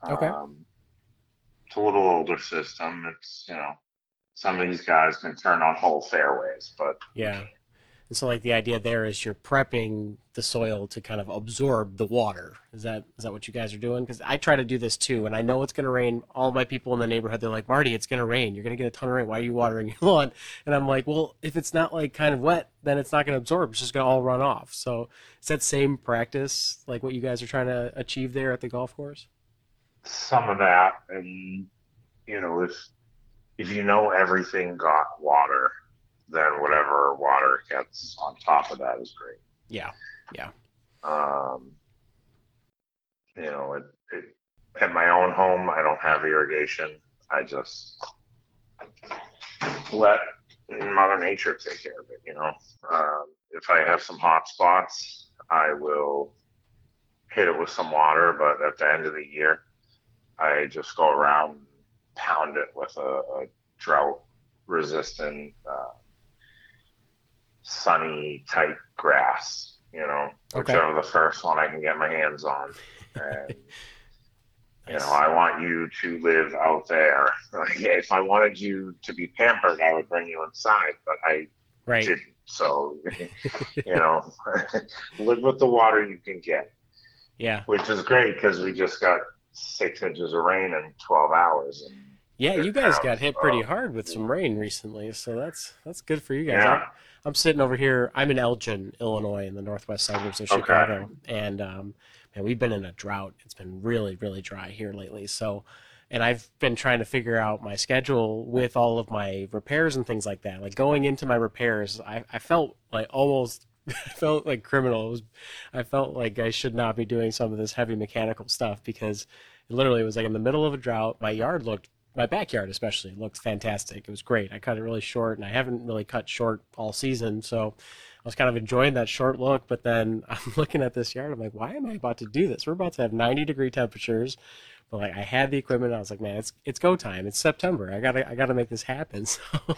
S1: Okay.
S2: Um, it's a little older system. It's, you know, some of these guys can turn on whole fairways, but
S1: Yeah. And so like the idea there is you're prepping the soil to kind of absorb the water. Is that is that what you guys are doing? Because I try to do this too, and I know it's going to rain. All my people in the neighborhood, they're like, Marty, it's going to rain. You're going to get a ton of rain. Why are you watering your lawn? And I'm like, well, if it's not like kind of wet, then it's not going to absorb. It's just going to all run off. So is that same practice like what you guys are trying to achieve there at the golf course?
S2: some of that and you know if if you know everything got water then whatever water gets on top of that is great
S1: Yeah. Yeah.
S2: Um you know it, it at my own home i don't have irrigation i just let mother nature take care of it you know um, if i have some hot spots i will hit it with some water but at the end of the year I just go around, and pound it with a, a drought resistant, uh, sunny type grass, you know,
S1: Okay.
S2: whichever the first one I can get my hands on. And, you know, I want you to live out there. Like, if I wanted you to be pampered, I would bring you inside, but I
S1: Right.
S2: didn't. So, you know, live with the water you can get
S1: Yeah.
S2: which is great because we just got six inches of rain in 12 hours. And,
S1: Yeah, you guys got hit pretty hard with some rain recently, so that's that's good for you guys.
S2: yeah,
S1: I'm, sitting over here. I'm in Elgin, Illinois, in the northwest suburbs of
S2: Okay.
S1: Chicago, and um, man, we've been in a drought. It's been really, really dry here lately. So, and I've been trying to figure out my schedule with all of my repairs and things like that. Like going into my repairs, I, I felt like almost. I felt like criminal. It was, I felt like I should not be doing some of this heavy mechanical stuff because literally it literally was like in the middle of a drought. My yard looked my backyard especially looked fantastic. It was great. I cut it really short, and I haven't really cut short all season, so I was kind of enjoying that short look. But then I'm looking at this yard. I'm like, why am I about to do this? We're about to have 90 degree temperatures, but like I had the equipment. I was like, man, it's it's go time. It's September. I gotta I gotta make this happen. So,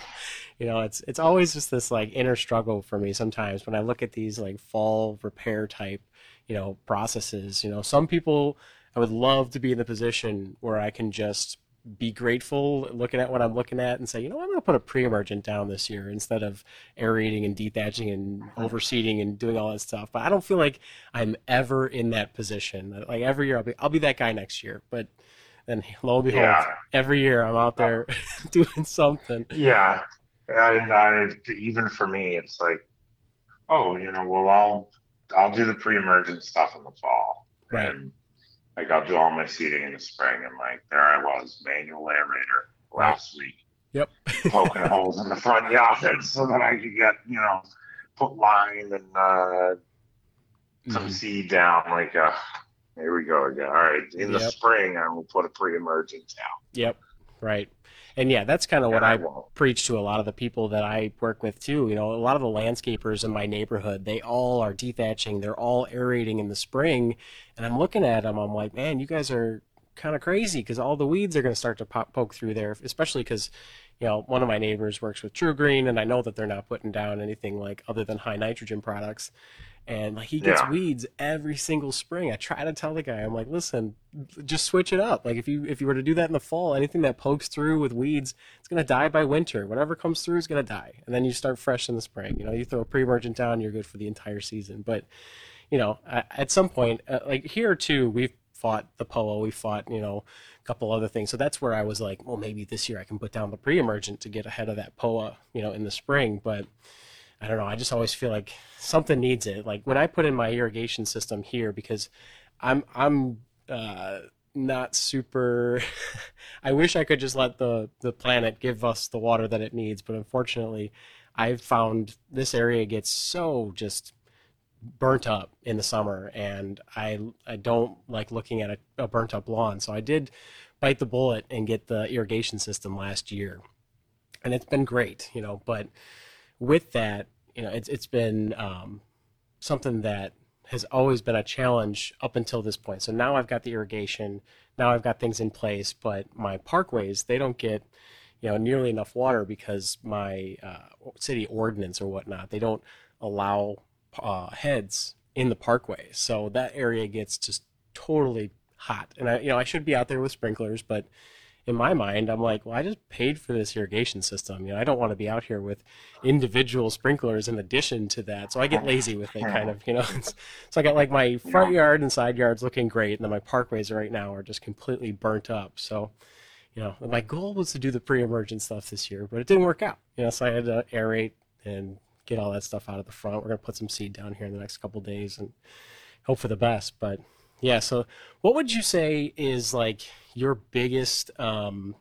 S1: you know, it's it's always just this like inner struggle for me sometimes when I look at these like fall repair type, you know, processes. You know, some people I would love to be in the position where I can just be grateful looking at what I'm looking at and say, you know, I'm going to put a pre-emergent down this year instead of aerating and dethatching and overseeding and doing all that stuff. But I don't feel like I'm ever in that position. Like every year, I'll be I'll be that guy next year. But then lo and behold,
S2: Yeah.
S1: every year I'm out there doing something.
S2: Yeah. And I, even for me, it's like, oh, you know, well, I'll, I'll do the pre-emergent stuff in the fall.
S1: Right.
S2: And like, I'll do all my seeding in the spring. And like, there I was, manual aerator last week.
S1: Yep.
S2: poking holes in the front yard so that I could get, you know, put lime and uh, some
S1: Mhm.
S2: seed down. Like, uh, here we go again. All right, in the
S1: Yep.
S2: spring, I will put a pre-emergent down.
S1: Yep. Right. And yeah, that's kind of what
S2: And
S1: I preach to a lot of the people that I work with too. You know, a lot of the landscapers in my neighborhood, they all are dethatching, they're all aerating in the spring, and I'm looking at them, I'm like, man, you guys are kind of crazy because all the weeds are going to start to pop, poke through there, especially because, you know, one of my neighbors works with TruGreen, and I know that they're not putting down anything like other than high nitrogen products. And like he gets
S2: Yeah.
S1: weeds every single spring. I try to tell the guy, I'm like, listen, just switch it up. Like if you if you were to do that in the fall, anything that pokes through with weeds, it's gonna die by winter. Whatever comes through is gonna die, and then you start fresh in the spring. You know, you throw a pre-emergent down, you're good for the entire season. But you know, at some point, uh, like here too, we've fought the POA, we fought, you know, a couple other things. So that's where I was like, well, maybe this year I can put down the pre-emergent to get ahead of that POA, you know, in the spring. But I don't know. I just always feel like something needs it. Like when I put in my irrigation system here, because I'm I'm uh, not super. I wish I could just let the the planet give us the water that it needs, but unfortunately, I've found this area gets so just burnt up in the summer and I I don't like looking at a, a burnt up lawn. So I did bite the bullet and get the irrigation system last year. And it's been great, you know, but with that, you know, it's it's been um, something that has always been a challenge up until this point. So now I've got the irrigation, now I've got things in place, but my parkways, they don't get you know nearly enough water because my uh, city ordinance or whatnot they don't allow uh, heads in the parkway so that area gets just totally hot and i you know i should be out there with sprinklers but in my mind i'm like well i just paid for this irrigation system you know i don't want to be out here with individual sprinklers in addition to that so i get lazy with it kind of you know so i got like my front yard and side yards looking great and then my parkways right now are just completely burnt up so you know, my goal was to do the pre-emergent stuff this year, but it didn't work out. You know, so I had to aerate and get all that stuff out of the front. We're gonna put some seed down here in the next couple days and hope for the best. But yeah, so what would you say is like your biggest, um,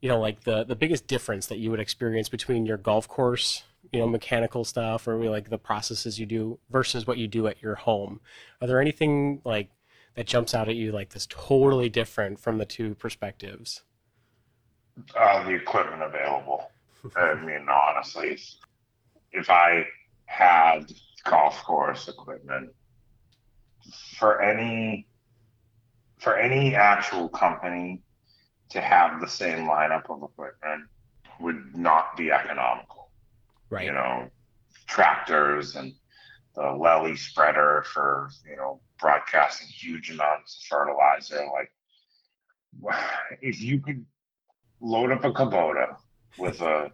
S1: you know, like the the biggest difference that you would experience between your golf course, you know, mechanical stuff or like the processes you do versus what you do at your home? Are there anything like that jumps out at you like this totally different from the two perspectives?
S2: Uh, the equipment available. I mean, honestly, if I had golf course equipment for any for any actual company to have the same lineup of equipment would not be economical.
S1: Right.
S2: You know, tractors and the Lely spreader for you know broadcasting huge amounts of fertilizer. Like, if you could load up a Kubota with a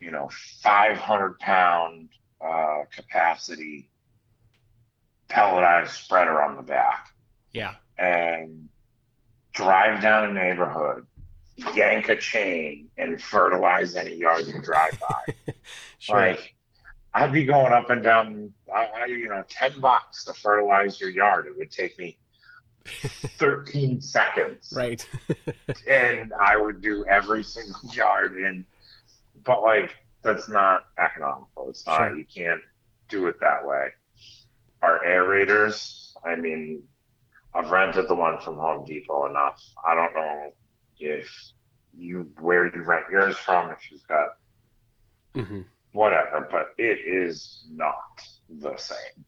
S2: you know 500 pound uh, capacity pelletized spreader on the back
S1: Yeah.
S2: And drive down a neighborhood, yank a chain, and fertilize any yard you drive by.
S1: Sure.
S2: Like, I'd be going up and down, I, you know, 10 bucks to fertilize your yard. It would take me 13 seconds.
S1: right.
S2: And I would do every single yard. And, but like, that's not economical. It's not,
S1: Sure.
S2: you can't do it that way. Our aerators, I mean, I've rented the one from Home Depot enough. I don't know if you, where you rent yours from, if you've got
S1: hmm
S2: whatever, but it is not the same.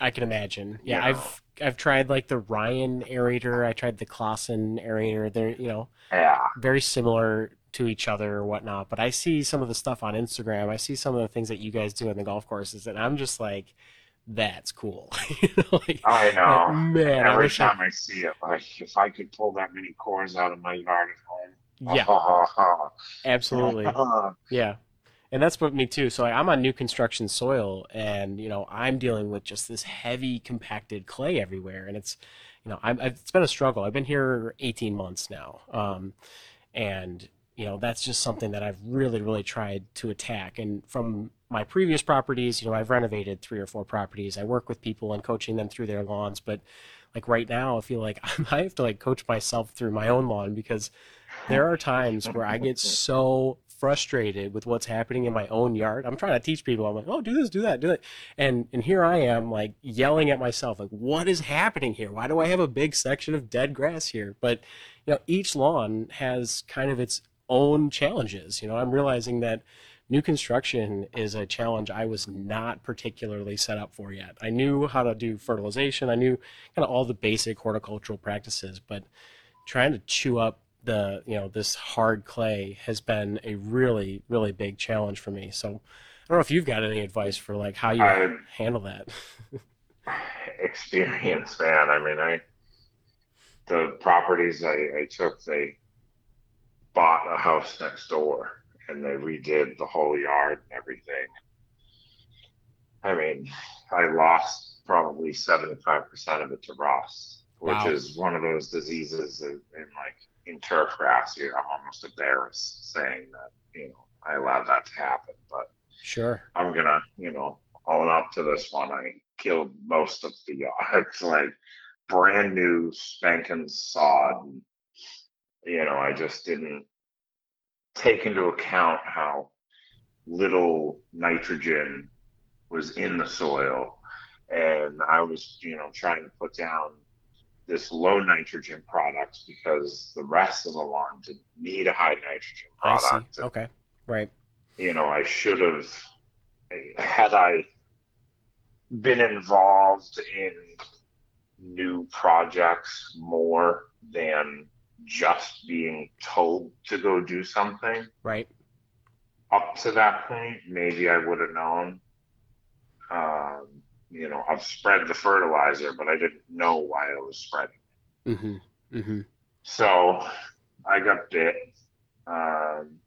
S1: I can imagine. Yeah,
S2: Yeah.
S1: I've I've tried like the Ryan aerator. I tried the Classen aerator. They're you know
S2: Yeah.
S1: very similar to each other or whatnot. But I see some of the stuff on Instagram. I see some of the things that you guys do in the golf courses, and I'm just like, that's cool. you know, like,
S2: I know.
S1: man, I
S2: Every
S1: wish I,
S2: time I see it, like if I could pull that many cores out of my yard at home.
S1: yeah, absolutely. Yeah. And that's what me too. So I'm on new construction soil and, you know, I'm dealing with just this heavy compacted clay everywhere. And it's, you know, I'm, it's been a struggle. I've been here 18 months now. Um, and, you know, that's just something that I've really, really tried to attack. And from my previous properties, you know, I've renovated three or four properties. I work with people and coaching them through their lawns. But like right now, I feel like I have to like coach myself through my own lawn because there are times where I get so frustrated with what's happening in my own yard. I'm trying to teach people. I'm like, oh, do this, do that, do that, and and here I am like yelling at myself, like, what is happening here? Why do I have a big section of dead grass here? But you know, each lawn has kind of its own challenges. You know, I'm realizing that new construction is a challenge I was not particularly set up for yet. I knew how to do fertilization. I knew kind of all the basic horticultural practices, but trying to chew up the you know this hard clay has been a really really big challenge for me. So I don't know if you've got any advice for like how you
S2: I-
S1: handle that.
S2: experience, man. I mean, I the properties I, I took, they bought a house next door and they redid the whole yard and everything. I mean, I lost probably seventy five percent of it to rust, which
S1: Wow.
S2: is one of those diseases in, in like in turf grass. You're almost embarrassed saying that you know I allowed that to happen, but
S1: Sure.
S2: I'm gonna, you know, own up to this one. I killed most of the yard. It's like brand new spanking sod. You know, I just didn't take into account how little nitrogen was in the soil. And I was, you know, trying to put down this low nitrogen product because the rest of the lawn didn't need a high nitrogen product.
S1: see. Okay. Right.
S2: you know, I should have, had I been involved in new projects more than just being told to go do something,
S1: Right.
S2: up to that point, maybe I would have known. Um, you know, I've spread the fertilizer, but I didn't know why I was spreading.
S1: Mm-hmm. Mm-hmm.
S2: So I got bit. Um,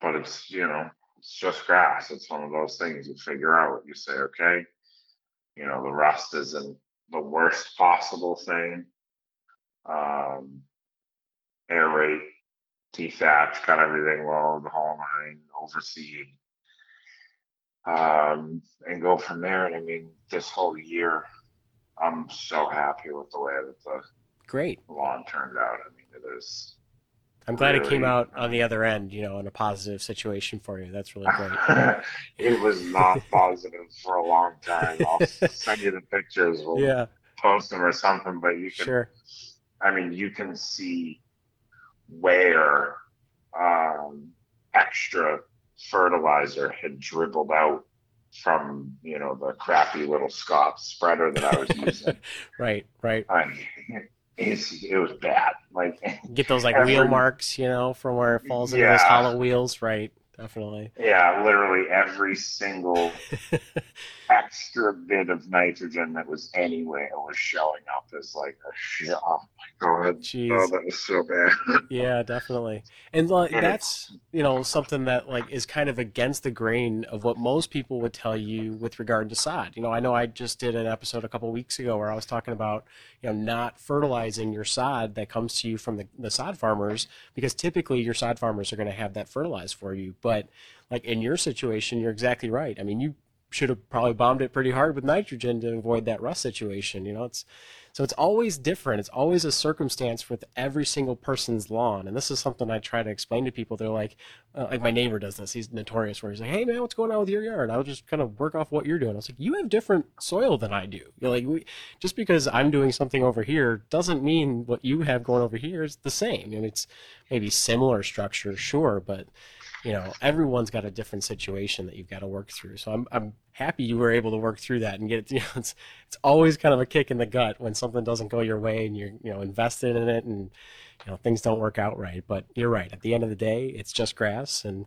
S2: but it's, you know, it's just grass. It's one of those things you figure out. You say, okay, you know, the rust isn't the worst possible thing. Um, aerate, dethatch, cut everything low, the whole nine, overseed. Um, and go from there. And I mean, this whole year, I'm so happy with the way that the
S1: Great.
S2: lawn turned out. I mean, it is.
S1: I'm glad it came out on the other end, you know, in a positive situation for you. That's really great.
S2: it was not positive for a long time. I'll send you the pictures. We'll
S1: Yeah.
S2: post them or something. But you can,
S1: Sure.
S2: I mean, you can see where um, extra fertilizer had dribbled out from, you know, the crappy little Scott spreader that I was using.
S1: Right. Right.
S2: I mean, it was bad. Like,
S1: Get those like
S2: Every-
S1: wheel marks, you know, from where it falls into those hollow wheels. Right. Definitely.
S2: yeah, literally every single extra bit of nitrogen that was anywhere was showing up as like a shit. Oh my god.
S1: Jeez.
S2: Oh, that was so bad.
S1: Yeah, definitely. And like,
S2: And
S1: that's, you know, something that like is kind of against the grain of what most people would tell you with regard to sod. You know, I know I just did an episode a couple weeks ago where I was talking about, you know, not fertilizing your sod that comes to you from the, the sod farmers because typically your sod farmers are going to have that fertilized for you. But like in your situation, you're exactly right. I mean, you should have probably bombed it pretty hard with nitrogen to avoid that rust situation. You know, it's so it's always different. It's always a circumstance with every single person's lawn. And this is something I try to explain to people. They're like, uh, like my neighbor does this. He's notorious where he's like, Hey man, what's going on with your yard? I'll just kind of work off what you're doing. I was like, you have different soil than I do. You're like, we, just because I'm doing something over here doesn't mean what you have going over here is the same. I mean, it's maybe similar structure, sure, but you know, everyone's got a different situation that you've got to work through. So I'm, I'm happy you were able to work through that and get it. You know, it's, it's always kind of a kick in the gut when something doesn't go your way and you're, you know, invested in it and, you know, things don't work out right. But you're right. At the end of the day, it's just grass and,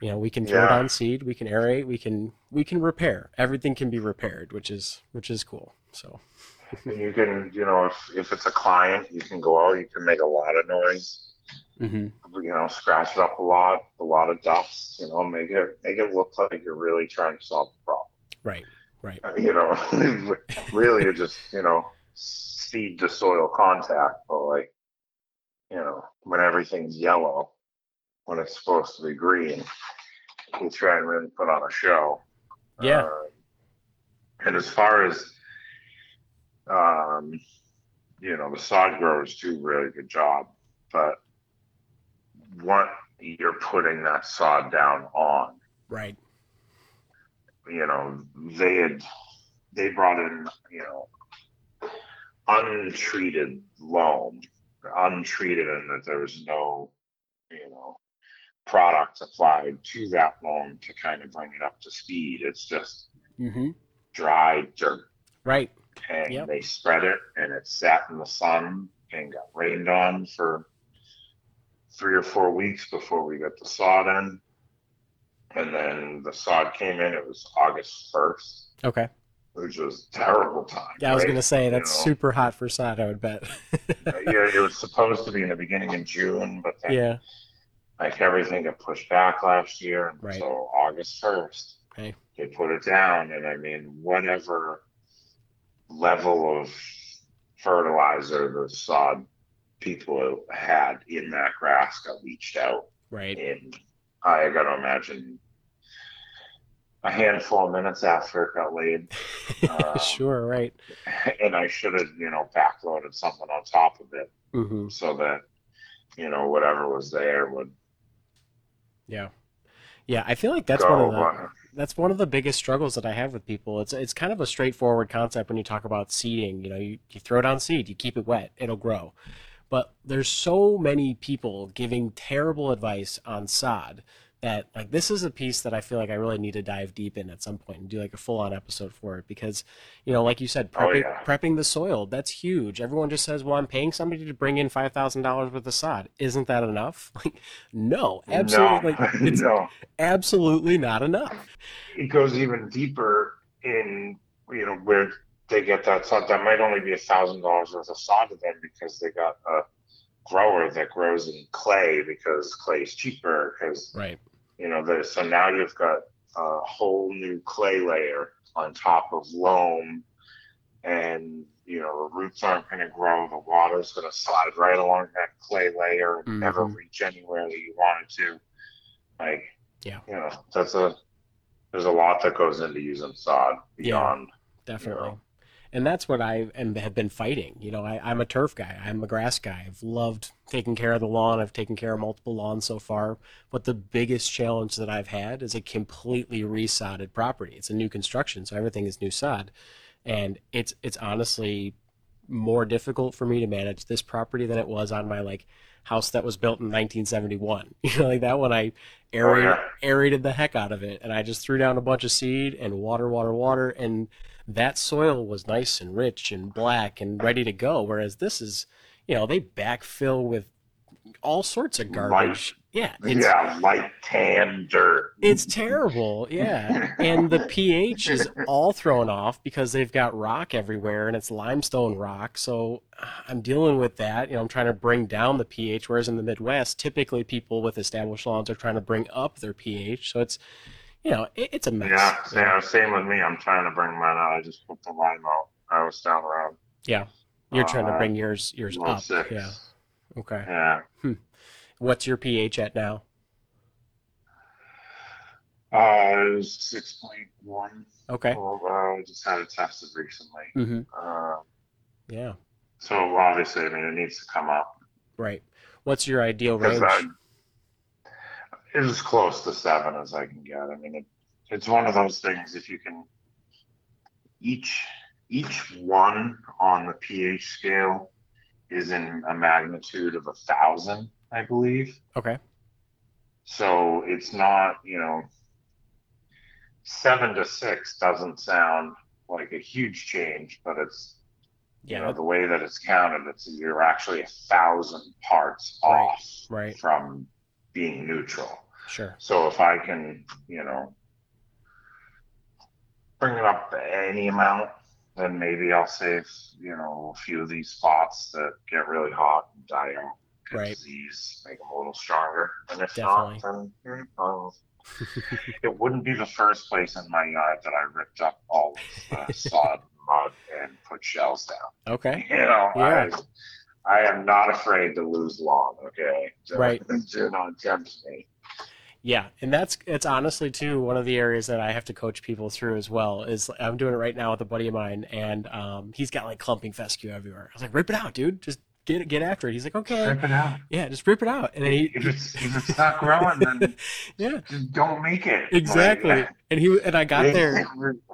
S1: you know, we can throw it
S2: Yeah.
S1: on seed, we can aerate, we can, we can repair. Everything can be repaired, which is, which is cool. So,
S2: you can, you know, if, if it's a client, you can go out, you can make a lot of noise,
S1: hmm
S2: you know, scratch it up a lot, a lot of dust, you know, make it make it look like you're really trying to solve the problem.
S1: right, right.
S2: You know, really just, you know, seed to soil contact, but like, you know, when everything's yellow, when it's supposed to be green, you try and really put on a show.
S1: Yeah.
S2: Uh, and as far as, um, you know, the sod growers do a really good job, but what you're putting that sod down on,
S1: Right.
S2: you know, they had, they brought in, you know, untreated loam, untreated and that there was no, you know, product applied to that loam to kind of bring it up to speed. It's just
S1: hmm
S2: dry dirt
S1: Right.
S2: and
S1: Yep.
S2: they spread it and it sat in the sun and got rained on for three or four weeks before we got the sod in. And then the sod came in, it was August 1st,
S1: Okay.
S2: which was terrible time.
S1: Yeah, I was
S2: right?
S1: gonna say that's
S2: You know?
S1: super hot for sod. I would bet.
S2: yeah, it was supposed to be in the beginning of June, but then
S1: yeah.
S2: like everything got pushed back last year.
S1: Right.
S2: So August 1st,
S1: Okay.
S2: they put it down. And I mean, whatever level of fertilizer the sod people had in that grass got leached out.
S1: Right.
S2: And I got to imagine a handful of minutes after it got laid. Um,
S1: sure. Right.
S2: And I should have, you know, backloaded something on top of it
S1: hmm
S2: so that, you know, whatever was there would
S1: Yeah. Yeah. I feel like that's one of the
S2: but-
S1: that's one of the biggest struggles that I have with people. It's it's kind of a straightforward concept when you talk about seeding. You know, you, you throw down seed, you keep it wet, it'll grow. But there's so many people giving terrible advice on sod that like this is a piece that I feel like I really need to dive deep in at some point and do like a full on episode for it because you know, like you said,
S2: Oh,
S1: prepping,
S2: yeah.
S1: prepping the soil, that's huge. Everyone just says, Well, I'm paying somebody to bring in five thousand dollars worth of sod. Isn't that enough? Like, no, absolutely
S2: No,
S1: like it's
S2: no.
S1: absolutely not enough.
S2: It goes even deeper in, you know, where they get that sod. That might only be a thousand dollars worth of sod to them because they got a grower that grows in clay because clay is cheaper because
S1: Right.
S2: you know there's so now you've got a whole new clay layer on top of loam and you know the roots aren't going to grow the water's going to slide right along that clay layer and never
S1: Mhm.
S2: reach anywhere that you want it to like
S1: Yeah.
S2: you know that's a there's a lot that goes into using sod
S1: Yeah.
S2: beyond
S1: Definitely.
S2: Yeah.
S1: And that's what I am, have been fighting. You know, I, I'm a turf guy. I'm a grass guy. I've loved taking care of the lawn. I've taken care of multiple lawns so far. But the biggest challenge that I've had is a completely resodded property. It's a new construction, so everything is new sod. And it's it's honestly more difficult for me to manage this property than it was on my like house that was built in 1971. You know, like that one I oh,
S2: aerated,
S1: aerated the heck out of it, and I just threw down a bunch of seed and water, water, water, and that soil was nice and rich and black and ready to go. Whereas this is, you know, they backfill with all sorts of garbage. Yeah, it's,
S2: yeah light tan dirt
S1: it's terrible. Yeah. And the pH is all thrown off because they've got rock everywhere and it's limestone rock. So uh, I'm dealing with that. You know, I'm trying to bring down the pH, whereas in the Midwest, typically people with established lawns are trying to bring up their pH. So it's, you know, it, it's a mess.
S2: yeah yeah same with me i'm trying to bring mine out i just put the lime out i was down around
S1: Yeah. You're trying to
S2: Uh,
S1: bring yours yours up.
S2: six.
S1: Yeah. Okay.
S2: yeah
S1: What's your pH at now?
S2: Uh, it was six point one.
S1: Okay.
S2: Well, uh, I just had it tested recently.
S1: Mm-hmm.
S2: Uh,
S1: Yeah.
S2: so obviously, I mean, it needs to come up
S1: Right. What's your ideal range?
S2: I, as close to seven as I can get. I mean, it, it's one of those things. If you can, each each one on the pH scale is in a magnitude of a thousand, I believe.
S1: Okay.
S2: So it's not, you know, seven to six doesn't sound like a huge change, but it's, you know, the way that it's counted, it's you're actually a thousand parts
S1: Right,
S2: off
S1: right.
S2: from being neutral.
S1: Sure.
S2: So if I can, you know, bring it up any amount, then maybe I'll save, you know, a few of these spots that get really hot and die out.
S1: Right.
S2: Disease, make them a little stronger. And if
S1: Definitely.
S2: not, then I'll- it wouldn't be the first place in my yard that I ripped up all of the sod, mud, and put shells down.
S1: Okay.
S2: You know,
S1: Yeah.
S2: I, I am not afraid to lose lawn. Okay, Do-
S1: Right.
S2: Do not tempt me.
S1: Yeah, and that's it's honestly too one of the areas that I have to coach people through as well. Is I'm doing it right now with a buddy of mine, and um, he's got like clumping fescue everywhere. I was like, rip it out, dude. Just get it, get after it. He's like, okay,
S2: Rip it out.
S1: yeah, just rip it out. And then he,
S2: If it's if it's not growing, then
S1: yeah,
S2: just don't make it.
S1: exactly.
S2: Like,
S1: and he and I got there.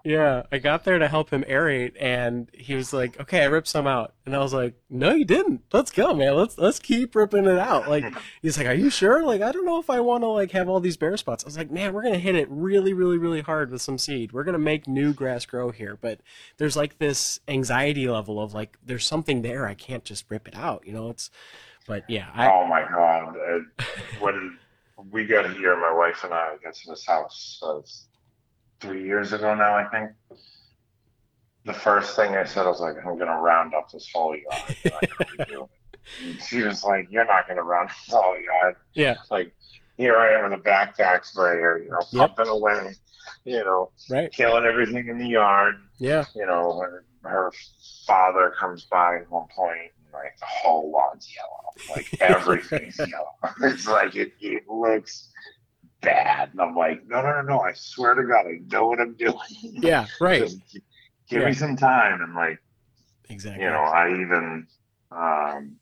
S1: Yeah, I got there to help him aerate, and he was like, "Okay, I ripped some out," and I was like, "No, you didn't. Let's go, man. Let's let's keep ripping it out." Like he's like, "Are you sure?" Like I don't know if I want to like have all these bare spots. I was like, "Man, we're gonna hit it really, really, really hard with some seed. We're gonna make new grass grow here." But there's like this anxiety level of like, there's something there. I can't just rip it out. You know, it's. But yeah, I,
S2: oh my god! Uh, when we got here, my wife and I got to this house uh, three years ago now, I think. The first thing I said, I was like, I'm going to Roundup this whole yard. she was like, You're not going to Roundup the whole yard.
S1: Yeah.
S2: Like, here I am in a backpack sprayer, you know,
S1: Yep.
S2: pumping away, you know,
S1: right.
S2: killing everything in the yard.
S1: Yeah.
S2: You know, when her father comes by at one point, like the whole lawn's yellow, like everything's yellow. It's like it, it looks bad, and I'm like, no, no, no, no! I swear to God, I know what I'm doing.
S1: Yeah. Right.
S2: Just give
S1: Yeah.
S2: me some time, and like,
S1: Exactly.
S2: you know, I even um,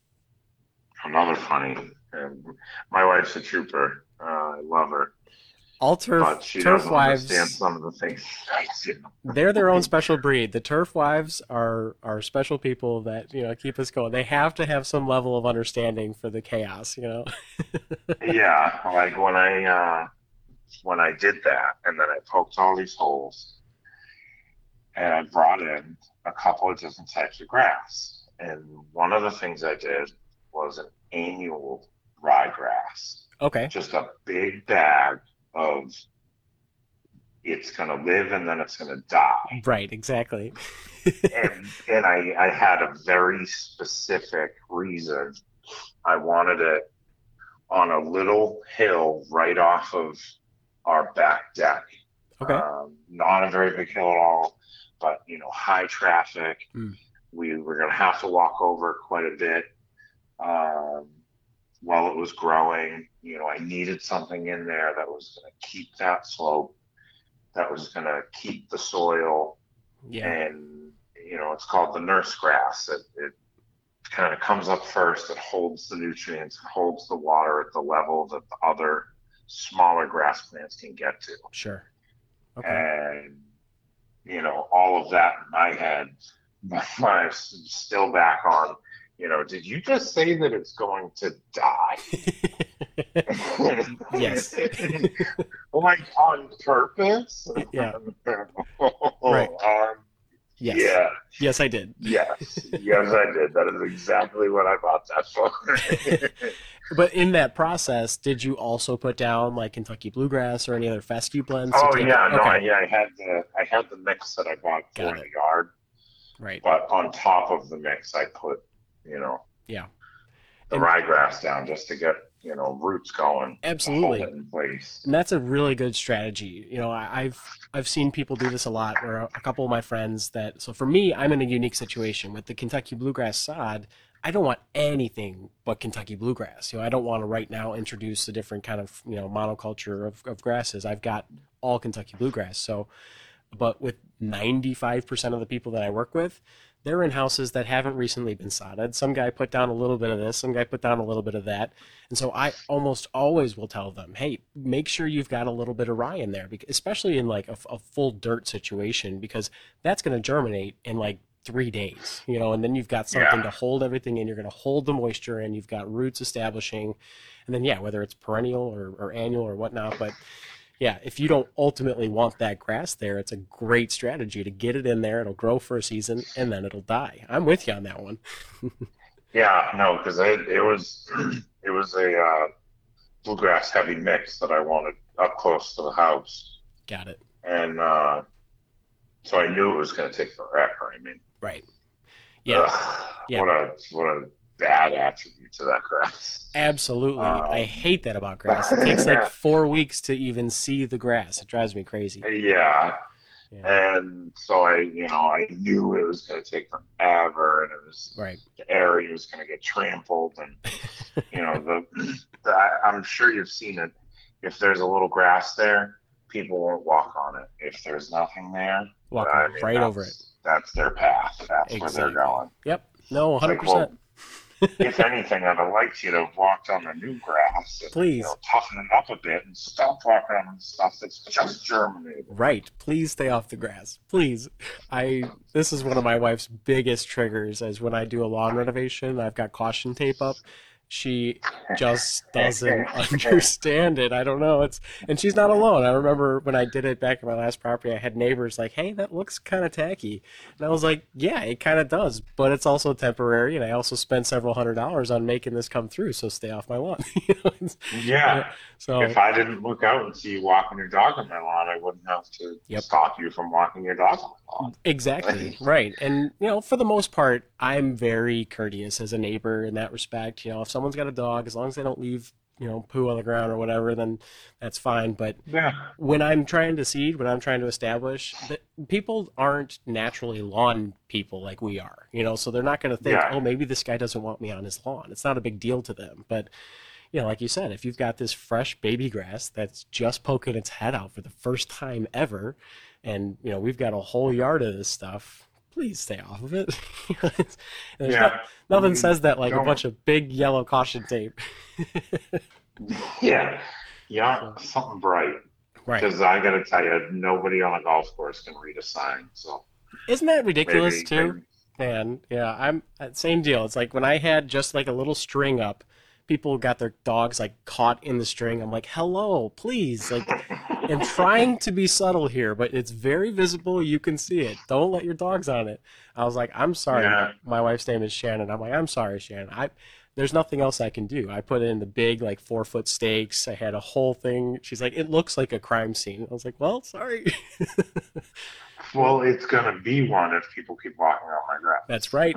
S2: another funny. Um, my wife's a trooper. Uh, I love her,
S1: All turf
S2: but she
S1: turf
S2: doesn't
S1: wives
S2: understand some of the things
S1: they're their own special breed. The turf wives are are special people that you know keep us going. They have to have some level of understanding for the chaos. You know.
S2: yeah, like when I uh, when I did that, and then I poked all these holes, and I brought in a couple of different types of grass. And one of the things I did was an annual ryegrass,
S1: Okay.
S2: just a big bag of it's going to live and then it's going to die.
S1: Right. Exactly.
S2: and and I, I had a very specific reason. I wanted it on a little hill right off of our back deck.
S1: Okay.
S2: Um, not a very big hill at all, but you know, high traffic.
S1: Mm.
S2: We were going to have to walk over quite a bit um, while it was growing. You know, I needed something in there that was going to keep that slope, that was going to keep the soil
S1: Yeah.
S2: and you know it's called the nurse grass. It, it kind of comes up first. It holds the nutrients, it holds the water at the level that the other smaller grass plants can get to.
S1: Sure. Okay.
S2: And you know all of that in my head. my was still back on, you know, did you just say that it's going to die?
S1: Yes.
S2: like on purpose?
S1: Yeah. Right.
S2: Um,
S1: yes.
S2: Yeah.
S1: Yes, I did.
S2: Yes, yes, I did. That is exactly what I bought that for.
S1: But in that process, did you also put down like Kentucky bluegrass or any other fescue blends?
S2: oh yeah, no, I,
S1: Okay.
S2: yeah, I had the I had the mix that I bought for
S1: Got
S2: the yard,
S1: Right.
S2: but on top of the mix, I put you know
S1: Yeah.
S2: the
S1: And-
S2: ryegrass down just to get you know roots going,
S1: Absolutely.
S2: in place.
S1: And that's a really good strategy. You know, I, I've I've seen people do this a lot. Where a couple of my friends that so for me, I'm in a unique situation with the Kentucky bluegrass sod. I don't want anything but Kentucky bluegrass. You know, I don't want to right now introduce a different kind of you know monoculture of, of grasses. I've got all Kentucky bluegrass. So, but with 95% of the people that I work with, they're in houses that haven't recently been sodded. Some guy put down a little bit of this, some guy put down a little bit of that. And so I almost always will tell them, hey, make sure you've got a little bit of rye in there, especially in like a, a full dirt situation, because that's going to germinate in like three days, you know, and then you've got something
S2: Yeah.
S1: to hold everything in. You're going to hold the moisture in. You've got roots establishing. And then, yeah, whether it's perennial or, or annual or whatnot, but yeah, if you don't ultimately want that grass there, it's a great strategy to get it in there. It'll grow for a season and then it'll die. I'm with you on that one.
S2: Yeah, no, because it, it was it was a uh, bluegrass heavy mix that I wanted up close to the house,
S1: Got it.
S2: and uh, so I knew it was going to take forever. I mean.
S1: Right. Yeah,
S2: Ugh,
S1: Yeah.
S2: What a what a bad attribute to that grass.
S1: absolutely.
S2: Um,
S1: I hate that about grass. It takes like four weeks to even see the grass. It drives me crazy.
S2: Yeah.
S1: Yeah.
S2: And so I, you know, I knew it was going to take forever, and it was
S1: Right.
S2: the area was going to get trampled, and you know, the, the I'm sure you've seen it. If there's a little grass there, people won't walk on it. If there's nothing there,
S1: Walk
S2: I mean,
S1: right over it.
S2: that's- their path. That's where they're going.
S1: Yep. No, 100%.
S2: well, if anything, I'd have liked you to have walked on the new grass. And,
S1: Please.
S2: You know, toughen it up a bit and stop walking on stuff that's just germinated.
S1: Right. Please stay off the grass. Please. I this is one of my wife's biggest triggers is when I do a lawn renovation, I've got caution tape up. She just doesn't understand it. I don't know. It's and she's not alone. I remember when I did it back in my last property, I had neighbors like, "Hey, that looks kind of tacky," and I was like, "Yeah, it kind of does, but it's also temporary." And I also spent several hundred dollars on making this come through, so stay off my lawn. You know,
S2: Yeah.
S1: so
S2: If I didn't look out and see you walking your dog on my lawn, I wouldn't have to
S1: Yep.
S2: stop you from walking your dog on my lawn.
S1: Exactly. Right. And, you know, for the most part, I'm very courteous as a neighbor in that respect. You know, if someone's got a dog, as long as they don't leave, you know, poo on the ground or whatever, then that's fine. But
S2: Yeah.
S1: when I'm trying to seed, when I'm trying to establish, that people aren't naturally lawn people like we are, you know, so they're not going to think,
S2: Yeah.
S1: oh, maybe this guy doesn't want me on his lawn. It's not a big deal to them. But, you know, like you said, if you've got this fresh baby grass that's just poking its head out for the first time ever, and, you know, we've got a whole yard of this stuff, please stay off of it.
S2: Yeah.
S1: not- nothing says that like a bunch of big yellow caution tape.
S2: Yeah. Yeah. Something bright.
S1: Right.
S2: Because I got to tell you, nobody on a golf course can read a sign. So
S1: Isn't that ridiculous
S2: maybe,
S1: too?
S2: maybe-
S1: Man, yeah, I'm uh, same deal. It's like when I had just like a little string up, people got their dogs like caught in the string. I'm like, "Hello, please." Like I'm trying to be subtle here, but it's very visible. You can see it. Don't let your dogs on it. I was like, "I'm sorry."
S2: Yeah.
S1: My wife's name is Shannon. I'm like, "I'm sorry, Shannon. I there's nothing else I can do." I put in the big like 4-foot stakes. I had a whole thing. She's like, "It looks like a crime scene." I was like, "Well, sorry."
S2: Well, it's going to be one if people keep walking on my grass.
S1: That's right.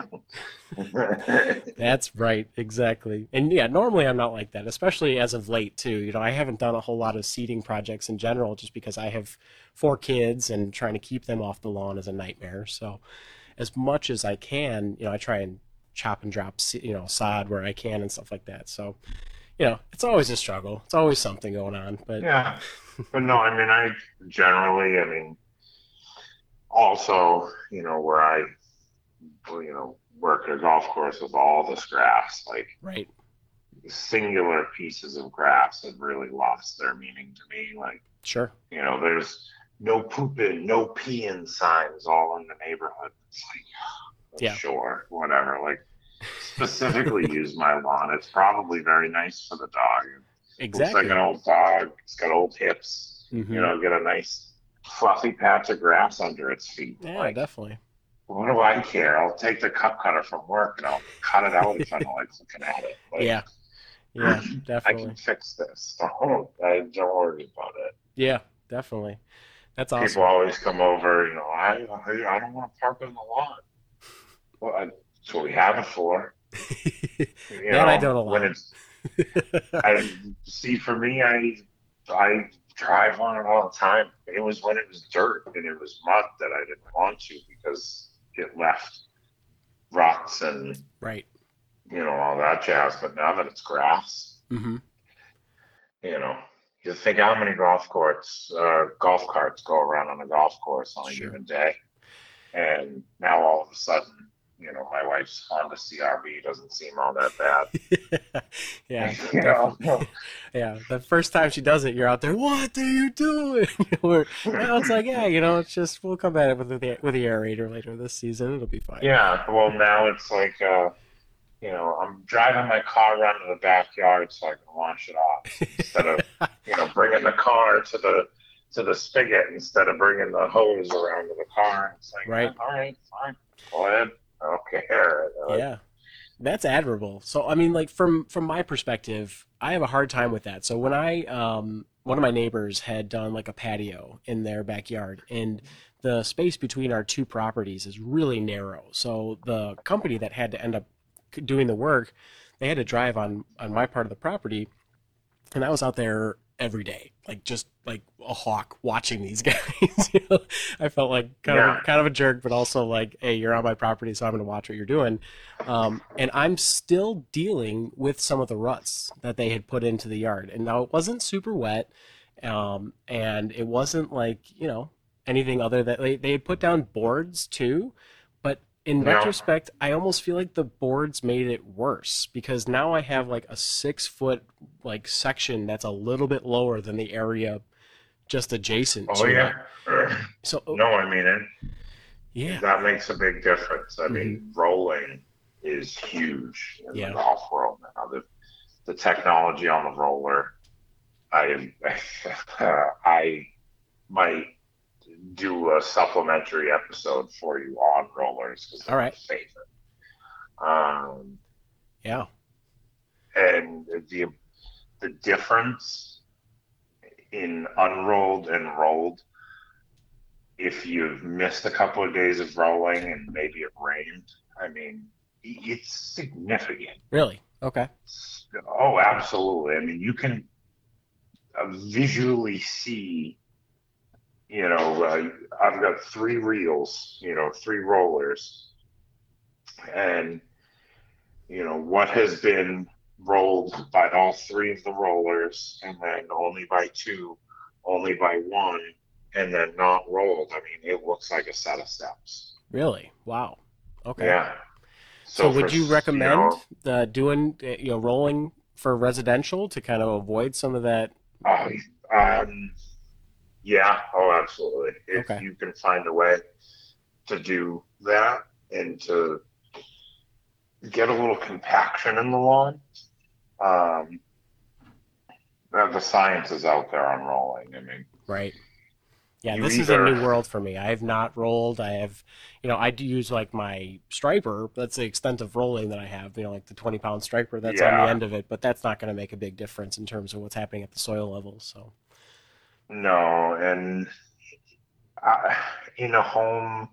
S1: That's right, exactly. And yeah, normally I'm not like that, especially as of late too. You know, I haven't done a whole lot of seeding projects in general just because I have four kids and trying to keep them off the lawn is a nightmare. So as much as I can, you know, I try and chop and drop, you know, sod where I can and stuff like that. So, you know, it's always a struggle. It's always something going on, but
S2: yeah. But no, I mean, I generally, I mean, also, you know, where I, you know, work at a golf course with all this grass, like
S1: right.
S2: singular pieces of grass have really lost their meaning to me. Like,
S1: Sure.
S2: you know, there's no pooping, no peeing signs all in the neighborhood. It's like,
S1: Yeah.
S2: sure, whatever. Like, specifically use my lawn. It's probably very nice for the dog.
S1: Exactly.
S2: Looks like an old dog. It's got old hips.
S1: Mhm.
S2: You know, get a nice fluffy patch of grass under its feet.
S1: Yeah,
S2: like,
S1: definitely.
S2: what do I care? I'll take the cup cutter from work and I'll cut it out if I don't like looking at it. Like,
S1: Yeah. Yeah, definitely.
S2: I can fix this. Don't, I don't worry about it.
S1: Yeah, definitely. That's awesome.
S2: People always come over, you know, I, I, I don't want to park on the lawn. Well, I, that's what we have it for. You
S1: That I don't allow.
S2: When it's, I see, for me, I, I drive on it all the time. It was when it was dirt and it was mud that I didn't want to because it left ruts and
S1: right.
S2: you know all that jazz. But now that it's grass,
S1: hmm
S2: you know, you think how many golf courts, uh, golf carts go around on a golf course on a
S1: Sure.
S2: given day, and now all of a sudden, you know, my wife's Honda CRV doesn't seem all that bad.
S1: yeah,
S2: you know,
S1: yeah. The first time she does it, you're out there. What are you doing? Now it's like, yeah, you know, it's just we'll come at it with the with the aerator later this season. It'll be fine.
S2: yeah. Well, now it's like, uh, you know, I'm driving my car around to the backyard so I can wash it off instead of, you know, bringing the car to the to the spigot instead of bringing the hose around to the car. It's like,
S1: Right.
S2: all right, fine, go ahead. I don't care. Uh,
S1: yeah. That's admirable. So i mean like from from my perspective i have a hard time with that. So when i um one of my neighbors had done like a patio in their backyard and the space between our two properties is really narrow. So the company that had to end up doing the work they had to drive on on my part of the property and i was out there every day like just like a hawk watching these guys you know? I felt like kind of
S2: Yeah.
S1: a, kind of a jerk but also like hey you're on my property so i'm going to watch what you're doing. Um, and i'm still dealing with some of the ruts that they had put into the yard. And now it wasn't super wet um, and it wasn't like you know anything other that they, they had put down boards too in
S2: Yeah.
S1: retrospect, I almost feel like the boards made it worse because now I have like a six foot like section that's a little bit lower than the area just adjacent
S2: Oh
S1: to it.
S2: yeah.
S1: So oh.
S2: no, I mean it.
S1: yeah,
S2: That makes a big difference. I mean, mm-hmm. rolling is huge in
S1: Yeah.
S2: the golf world now. The, the technology on the roller, I I might do a supplementary episode for you on rollers because
S1: All right.
S2: favorite. Um,
S1: yeah,
S2: and the the difference in unrolled and rolled if you've missed a couple of days of rolling and maybe it rained i mean it's significant
S1: really. Okay.
S2: oh absolutely i mean you can uh, visually see you know uh, i've got three reels you know three rollers and you know what has been rolled by all three of the rollers and then only by two only by one and then not rolled i mean it looks like a set of steps
S1: Really? Wow. Okay.
S2: yeah
S1: So, would
S2: for
S1: you
S2: s-
S1: recommend
S2: know,
S1: uh, doing uh, you know rolling for residential to kind of avoid some of that?
S2: Uh, um, yeah, oh, absolutely. If
S1: Okay.
S2: you can find a way to do that and to get a little compaction in the lawn, um, uh, the science is out there on rolling. I mean,
S1: Right. Yeah, this is a new world for me. I have not rolled. I have, you know, I do use like my striper. That's the extent of rolling that I have. You know, like the twenty pound striper that's on the end of it. But that's not going to make a big difference in terms of what's happening at the soil level. So
S2: no, and uh, in a home,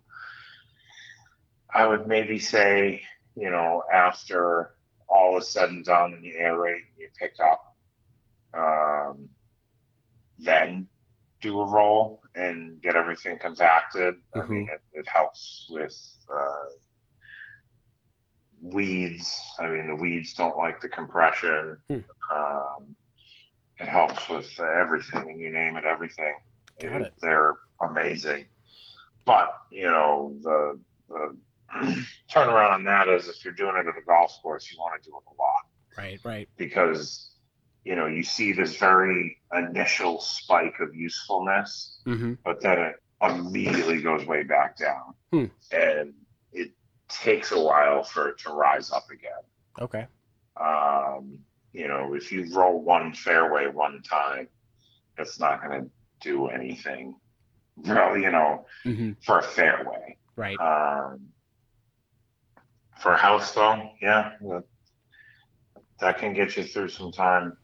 S2: I would maybe say, you know, after all is said and done and you aerate and you pick up, um, then do a roll and get everything compacted. I
S1: Mhm.
S2: mean, it, it helps with uh, weeds. I mean, the weeds don't like the compression.
S1: Hmm.
S2: Um, it helps with everything, and you name it, everything.
S1: Got it.
S2: They're amazing. But, you know, the, the turnaround on that is if you're doing it at a golf course, you want to do it a lot
S1: right, right,
S2: because, you know, you see this very initial spike of usefulness,
S1: mm-hmm.
S2: but then it immediately goes way back down.
S1: Hmm.
S2: And it takes a while for it to rise up again.
S1: okay,
S2: Um, you know, if you roll one fairway one time, it's not going to do anything, really, you know,
S1: mm-hmm.
S2: for a fairway.
S1: right.
S2: Um, for a house, though, yeah, that, that can get you through some time.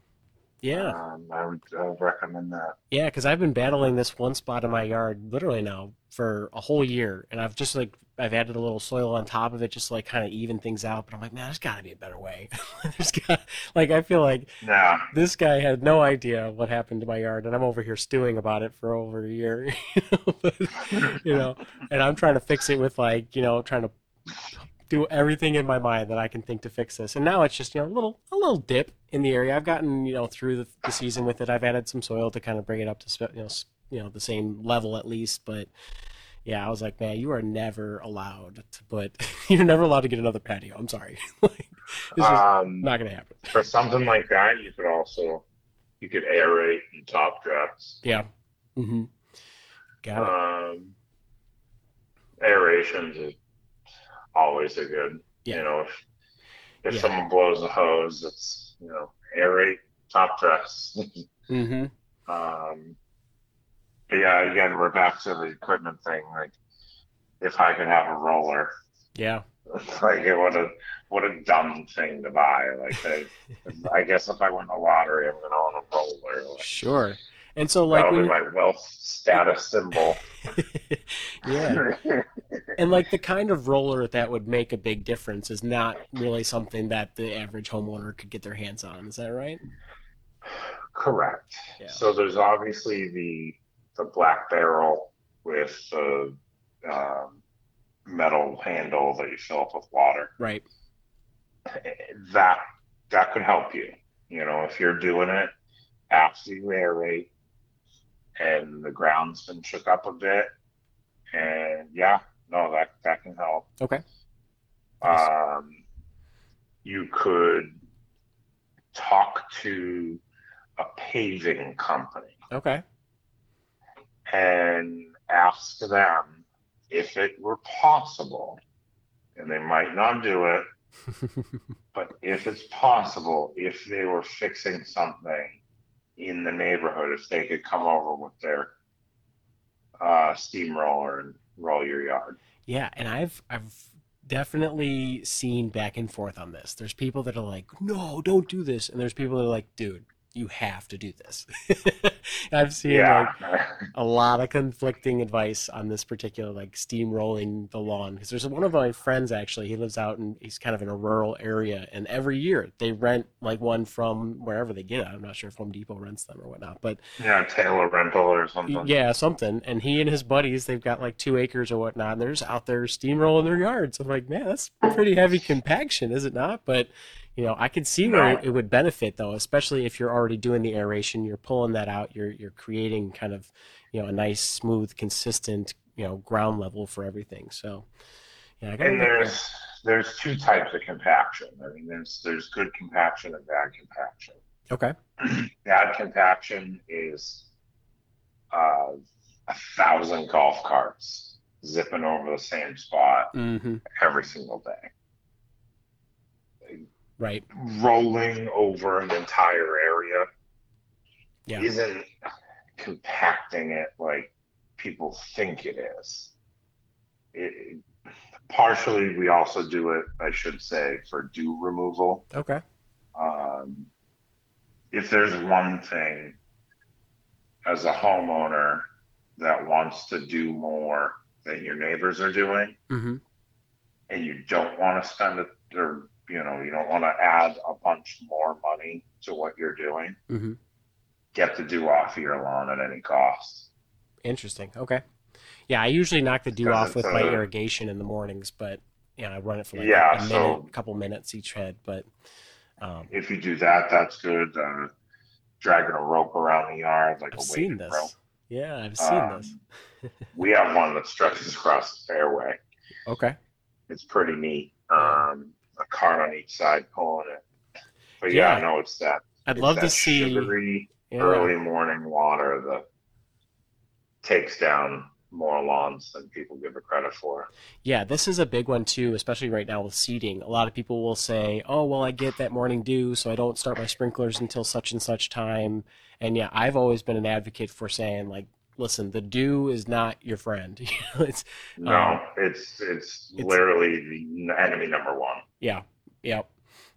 S1: Yeah,
S2: Um, I would uh, recommend that.
S1: yeah. Because I've been battling this one spot in my yard literally now for a whole year, and I've just like I've added a little soil on top of it just to like kind of even things out. But I'm like, man, there's got to be a better way. there's got like I feel like
S2: Yeah,
S1: this guy had no idea what happened to my yard, and I'm over here stewing about it for over a year. you know, but, you know, and I'm trying to fix it with like, you know, trying to do everything in my mind that I can think to fix this. And now it's just, you know, a little a little dip in the area. I've gotten, you know, through the, the season with it. I've added some soil to kind of bring it up to, you know, you know, the same level at least. But yeah, I was like, man, you are never allowed to put, you're never allowed to get another patio. I'm sorry, like, it's just
S2: um,
S1: not gonna happen.
S2: for something like that, you could also you could aerate and top dress.
S1: Yeah. Mm-hmm. Got it.
S2: Um, aerations is always a good.
S1: Yeah.
S2: You know, if if
S1: Yeah.
S2: someone blows a hose, it's you know aerate, top dress.
S1: Mm-hmm.
S2: um, but yeah, again, we're back to the equipment thing. Like, if I could have a roller,
S1: Yeah.
S2: like what a what a dumb thing to buy. Like, I, I guess if I win the lottery, I'm gonna own a roller. Like,
S1: Sure. And so like
S2: That'll
S1: when
S2: my wealth status symbol.
S1: yeah. And like the kind of roller that would make a big difference is not really something that the average homeowner could get their hands on. Is that right?
S2: Correct.
S1: Yeah.
S2: So there's obviously the the black barrel with the um, metal handle that you fill up with water.
S1: Right.
S2: That that could help you. You know, if you're doing it after you aerate and the ground's been shook up a bit, and yeah, no, that that can help.
S1: Okay.
S2: Um, you could talk to a paving company
S1: Okay.
S2: And ask them if it were possible, and they might not do it, but if it's possible, if they were fixing something in the neighborhood, if they could come over with their uh, steamroller and roll your yard.
S1: Yeah, and I've I've definitely seen back and forth on this. There's people that are like, "No, don't do this," and there's people that are like, "Dude, you have to do this." I've seen
S2: Yeah.
S1: like a lot of conflicting advice on this particular like steamrolling the lawn because there's one of my friends actually he lives out and he's kind of in a rural area and every year they rent like one from wherever they get it i'm not sure if home depot rents them or whatnot but
S2: yeah, Taylor rental or something.
S1: yeah something and he and his buddies they've got like two acres or whatnot and they're just out there steamrolling their yards i'm like man that's pretty heavy compaction is it not but you know i could see where it would benefit though especially if you're already doing the aeration you're pulling that out you're you're creating kind of you know a nice smooth consistent you know ground level for everything. So yeah i
S2: And there's there's two types of compaction. I mean, there's there's good compaction and bad compaction.
S1: okay.
S2: Bad compaction is uh, a thousand golf carts zipping over the same spot
S1: mm-hmm.
S2: every single day,
S1: right
S2: rolling over an entire area.
S1: Yeah.
S2: Isn't compacting it like people think it is. It, partially, we also do it, I should say, for dew removal.
S1: okay
S2: um, if there's one thing as a homeowner that wants to do more than your neighbors are doing,
S1: mm-hmm
S2: and you don't want to spend it, or you know, you don't want to add a bunch more money to what you're doing,
S1: mm-hmm
S2: get the dew off of your lawn at any cost.
S1: Interesting. Okay. Yeah, I usually knock the dew off with my
S2: uh,
S1: irrigation in the mornings, but yeah, I run it for like
S2: Yeah,
S1: a minute,
S2: so-
S1: a couple minutes each head. But um,
S2: If you do that, that's good. Uh, dragging a rope around the yard like
S1: I've
S2: a
S1: seen this.
S2: rope.
S1: Yeah, I've seen
S2: Um,
S1: this.
S2: We have one that stretches across the fairway.
S1: Okay.
S2: it's pretty neat. Um, a cart on each side pulling it. But yeah,
S1: Yeah.
S2: no, it's that.
S1: I'd
S2: it's
S1: love to see.
S2: sugary
S1: Yeah.
S2: early morning water that takes down more lawns than people give it credit for.
S1: Yeah, this is a big one too, especially right now with seeding. A lot of people will say, "Oh, well, I get that morning dew, so I don't start my sprinklers until such and such time." And yeah, I've always been an advocate for saying like, "Listen, the dew is not your friend. It's
S2: No,
S1: Um,
S2: it's, it's
S1: it's-
S2: literally the enemy number one.
S1: Yeah, yep,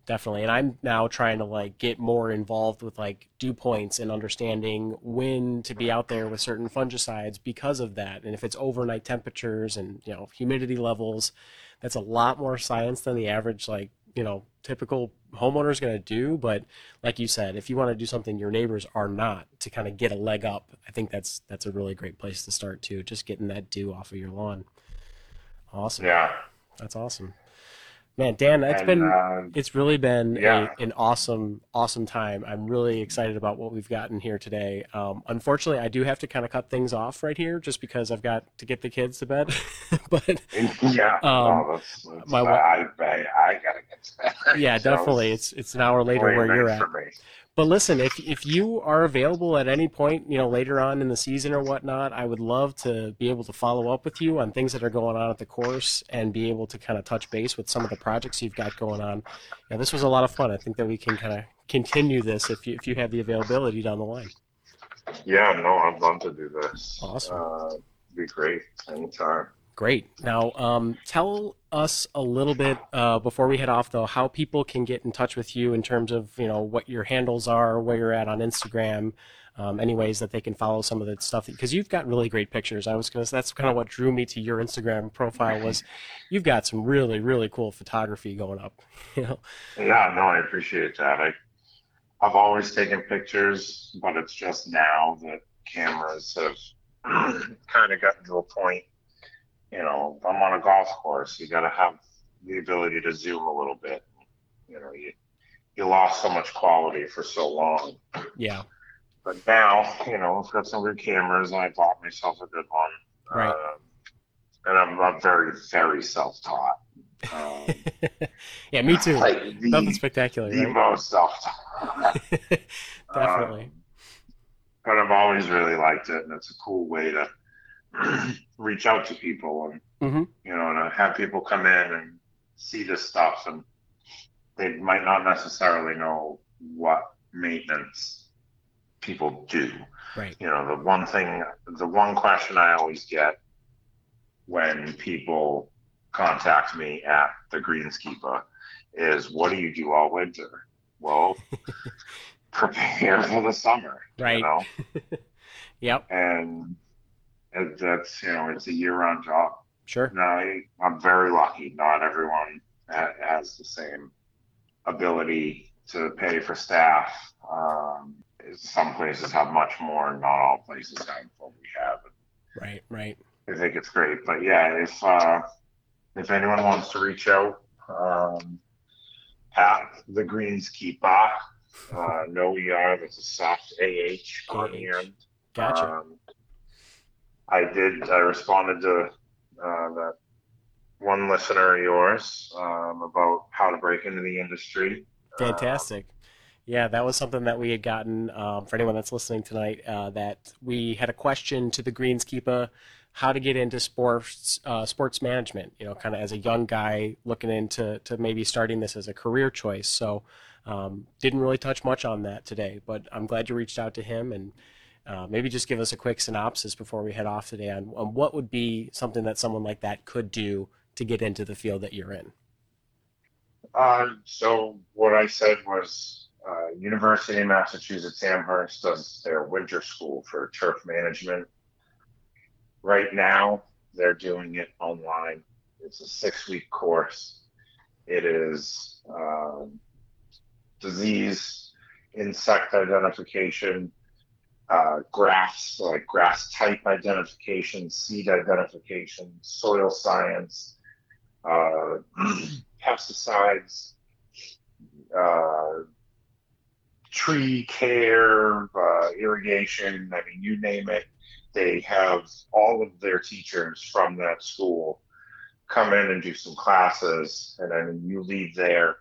S1: definitely. And I'm now trying to like get more involved with like dew points and understanding when to be out there with certain fungicides because of that. And if it's overnight temperatures and you know humidity levels, that's a lot more science than the average like you know typical homeowner is going to do. But like you said, if you want to do something your neighbors are not to kind of get a leg up, I think that's that's a really great place to start too. Just getting that dew off of your lawn. Awesome.
S2: Yeah.
S1: That's awesome. Man, Dan, it's
S2: and,
S1: been
S2: uh,
S1: it's really been
S2: Yeah.
S1: a, an awesome, awesome time. I'm really excited about what we've gotten here today. Um, unfortunately, I do have to kind of cut things off right here just because I've got to get the kids to bed. but
S2: yeah.
S1: um,
S2: no, that's, that's,
S1: my
S2: I, I, I gotta get to that.
S1: yeah,
S2: So
S1: definitely, it's it's an hour later where you're at. But listen, if if you are available at any point, you know, later on in the season or whatnot, I would love to be able to follow up with you on things that are going on at the course and be able to kind of touch base with some of the projects you've got going on. Yeah, this was a lot of fun. I think that we can kind of continue this if you if you have the availability down the line.
S2: Yeah, no, I'd love to do this.
S1: Awesome.
S2: Uh, be great anytime.
S1: Great. Now, um, tell us a little bit uh, before we head off, though, how people can get in touch with you in terms of you know what your handles are, where you're at on Instagram, um, any ways that they can follow some of the stuff because you've got really great pictures. I was gonna. That's kind of what drew me to your Instagram profile was you've got some really really cool photography going up. You know.
S2: Yeah, no, I appreciate that. I, I've always taken pictures, but it's just now that cameras have kind of gotten to a point. You know, if I'm on a golf course, you got to have the ability to zoom a little bit. You know, you you lost so much quality for so long,
S1: Yeah.
S2: but now, you know, I've got some good cameras, and I bought myself a good one.
S1: Right.
S2: Um, and I'm, I'm very, very self-taught. Um,
S1: yeah, me too.
S2: like the,
S1: Nothing spectacular,
S2: the
S1: right?
S2: most off.
S1: Definitely.
S2: Um, but I've always really liked it, and it's a cool way to reach out to people and
S1: Mhm.
S2: you know to have people come in and see this stuff, and they might not necessarily know what maintenance people do.
S1: Right.
S2: You know, the one thing, the one question I always get when people contact me at the Greenskeeper is, "What do you do all winter?" Well, prepare for the summer.
S1: Right.
S2: You know,
S1: Yep.
S2: and that's you know, it's a year-round job.
S1: Sure.
S2: Now, I, I'm very lucky. Not everyone has the same ability to pay for staff. Um, some places have much more, not all places have what we have.
S1: Right. Right.
S2: I think it's great. But yeah, if uh, if anyone wants to reach out, um, at the Greenskeeper, uh, no ER, that's a soft AH on the end.
S1: Gotcha.
S2: Um, I did. I responded to uh, that one listener of yours um, about how to break into the industry.
S1: Fantastic. Yeah, that was something that we had gotten um, for anyone that's listening tonight. Uh, that we had a question to the Greenskeeper, how to get into sports uh, sports management. You know, kind of as a young guy looking into to maybe starting this as a career choice. So, um, didn't really touch much on that today, but I'm glad you reached out to him and. Uh, maybe just give us a quick synopsis before we head off today on, on what would be something that someone like that could do to get into the field that you're in.
S2: Uh, so what I said was uh, University of Massachusetts Amherst does their winter school for turf management. Right now, they're doing it online. It's a six-week course. It is um, disease, insect identification, uh, grass, like grass type identification, seed identification, soil science, uh, pesticides, uh, tree care, uh, irrigation. I mean, you name it. They have all of their teachers from that school come in and do some classes, and then you leave there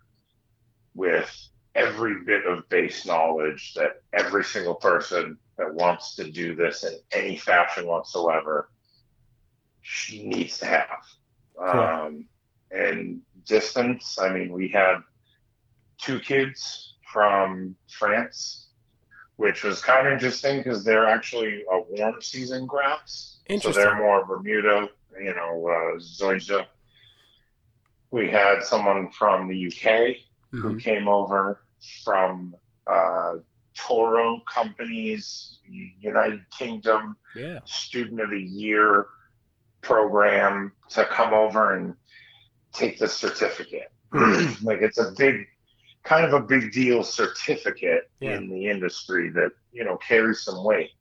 S2: with every bit of base knowledge that every single person that wants to do this in any fashion whatsoever she needs to have.
S1: Cool.
S2: Um, and distance, I mean, we had two kids from France, which was kind of interesting because they're actually a warm season grass. So
S1: Interesting.
S2: they're more Bermuda, you know, uh, Zoysia. We had someone from the UK who
S1: Mhm.
S2: came over from uh, Toro Companies, United Kingdom
S1: Yeah.
S2: Student of the Year program to come over and take the certificate. like it's a big, kind of a big deal certificate
S1: Yeah.
S2: in the industry that you know carries some weight.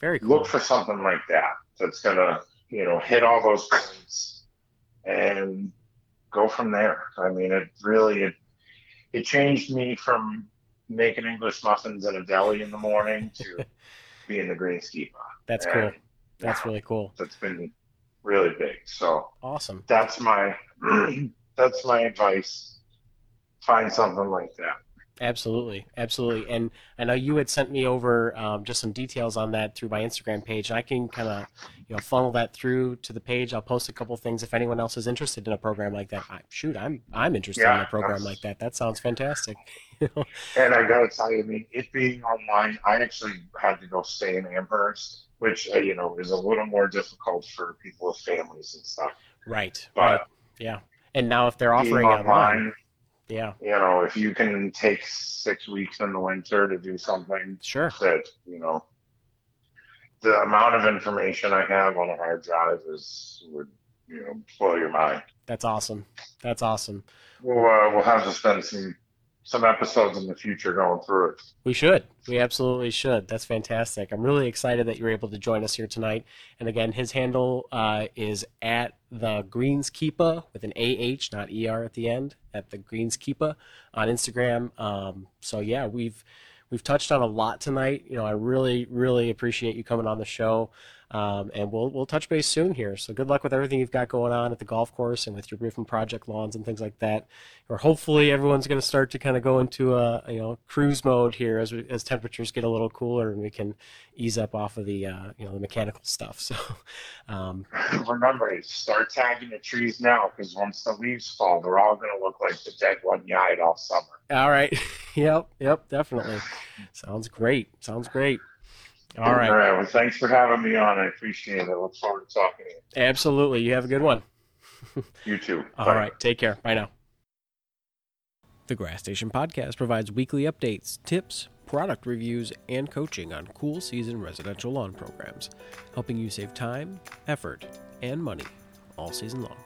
S1: Very cool.
S2: Look for something like that that's gonna you know hit all those points and go from there. I mean, it really it it changed me from making English muffins at a deli in the morning to being the green greenskeeper.
S1: That's cool.
S2: And
S1: That's really cool.
S2: that's been really big. So
S1: Awesome.
S2: that's my that's my advice. Find something like that.
S1: Absolutely, absolutely. And I know you had sent me over um, just some details on that through my Instagram page. I can kind of, you know, funnel that through to the page. I'll post a couple things if anyone else is interested in a program like that. I, shoot, I'm I'm interested in a program like that. That sounds fantastic.
S2: And I gotta tell you, I mean, it being online, I actually had to go stay in Amherst, which uh, you know is a little more difficult for people with families and stuff.
S1: right,
S2: But
S1: right, yeah. And now if they're offering online,
S2: online,
S1: yeah,
S2: you know, if you can take six weeks in the winter to do something
S1: sure,
S2: that you know, the amount of information I have on a hard drive is would you know blow your mind.
S1: that's awesome. That's awesome.
S2: We'll uh, we'll have to spend some some episodes in the future going through it.
S1: We should. We absolutely should. That's fantastic. I'm really excited that you're able to join us here tonight. And again, his handle uh, is at the Greenskeeper with an AH, not ER at the end, at the Greenskeeper on Instagram. Um, so yeah, we've we've touched on a lot tonight. You know, I really really appreciate you coming on the show. Um, and we'll we'll touch base soon here. So good luck with everything you've got going on at the golf course and with your different project lawns and things like that. Or hopefully everyone's going to start to kind of go into a you know cruise mode here as we, as temperatures get a little cooler and we can ease up off of the uh, you know the mechanical stuff. So um,
S2: remember, start tagging the trees now because once the leaves fall, they're all going to look like the dead one you eyed all summer.
S1: All right. yep. Yep. Definitely. Sounds great. Sounds great. All right.
S2: All right. Well, thanks for having me on. I appreciate it. Look forward to talking to you.
S1: Absolutely. You have a good one.
S2: you too.
S1: All Bye. right. Take care. Bye now. The Grass Station Podcast provides weekly updates, tips, product reviews, and coaching on cool season residential lawn programs, helping you save time, effort, and money all season long.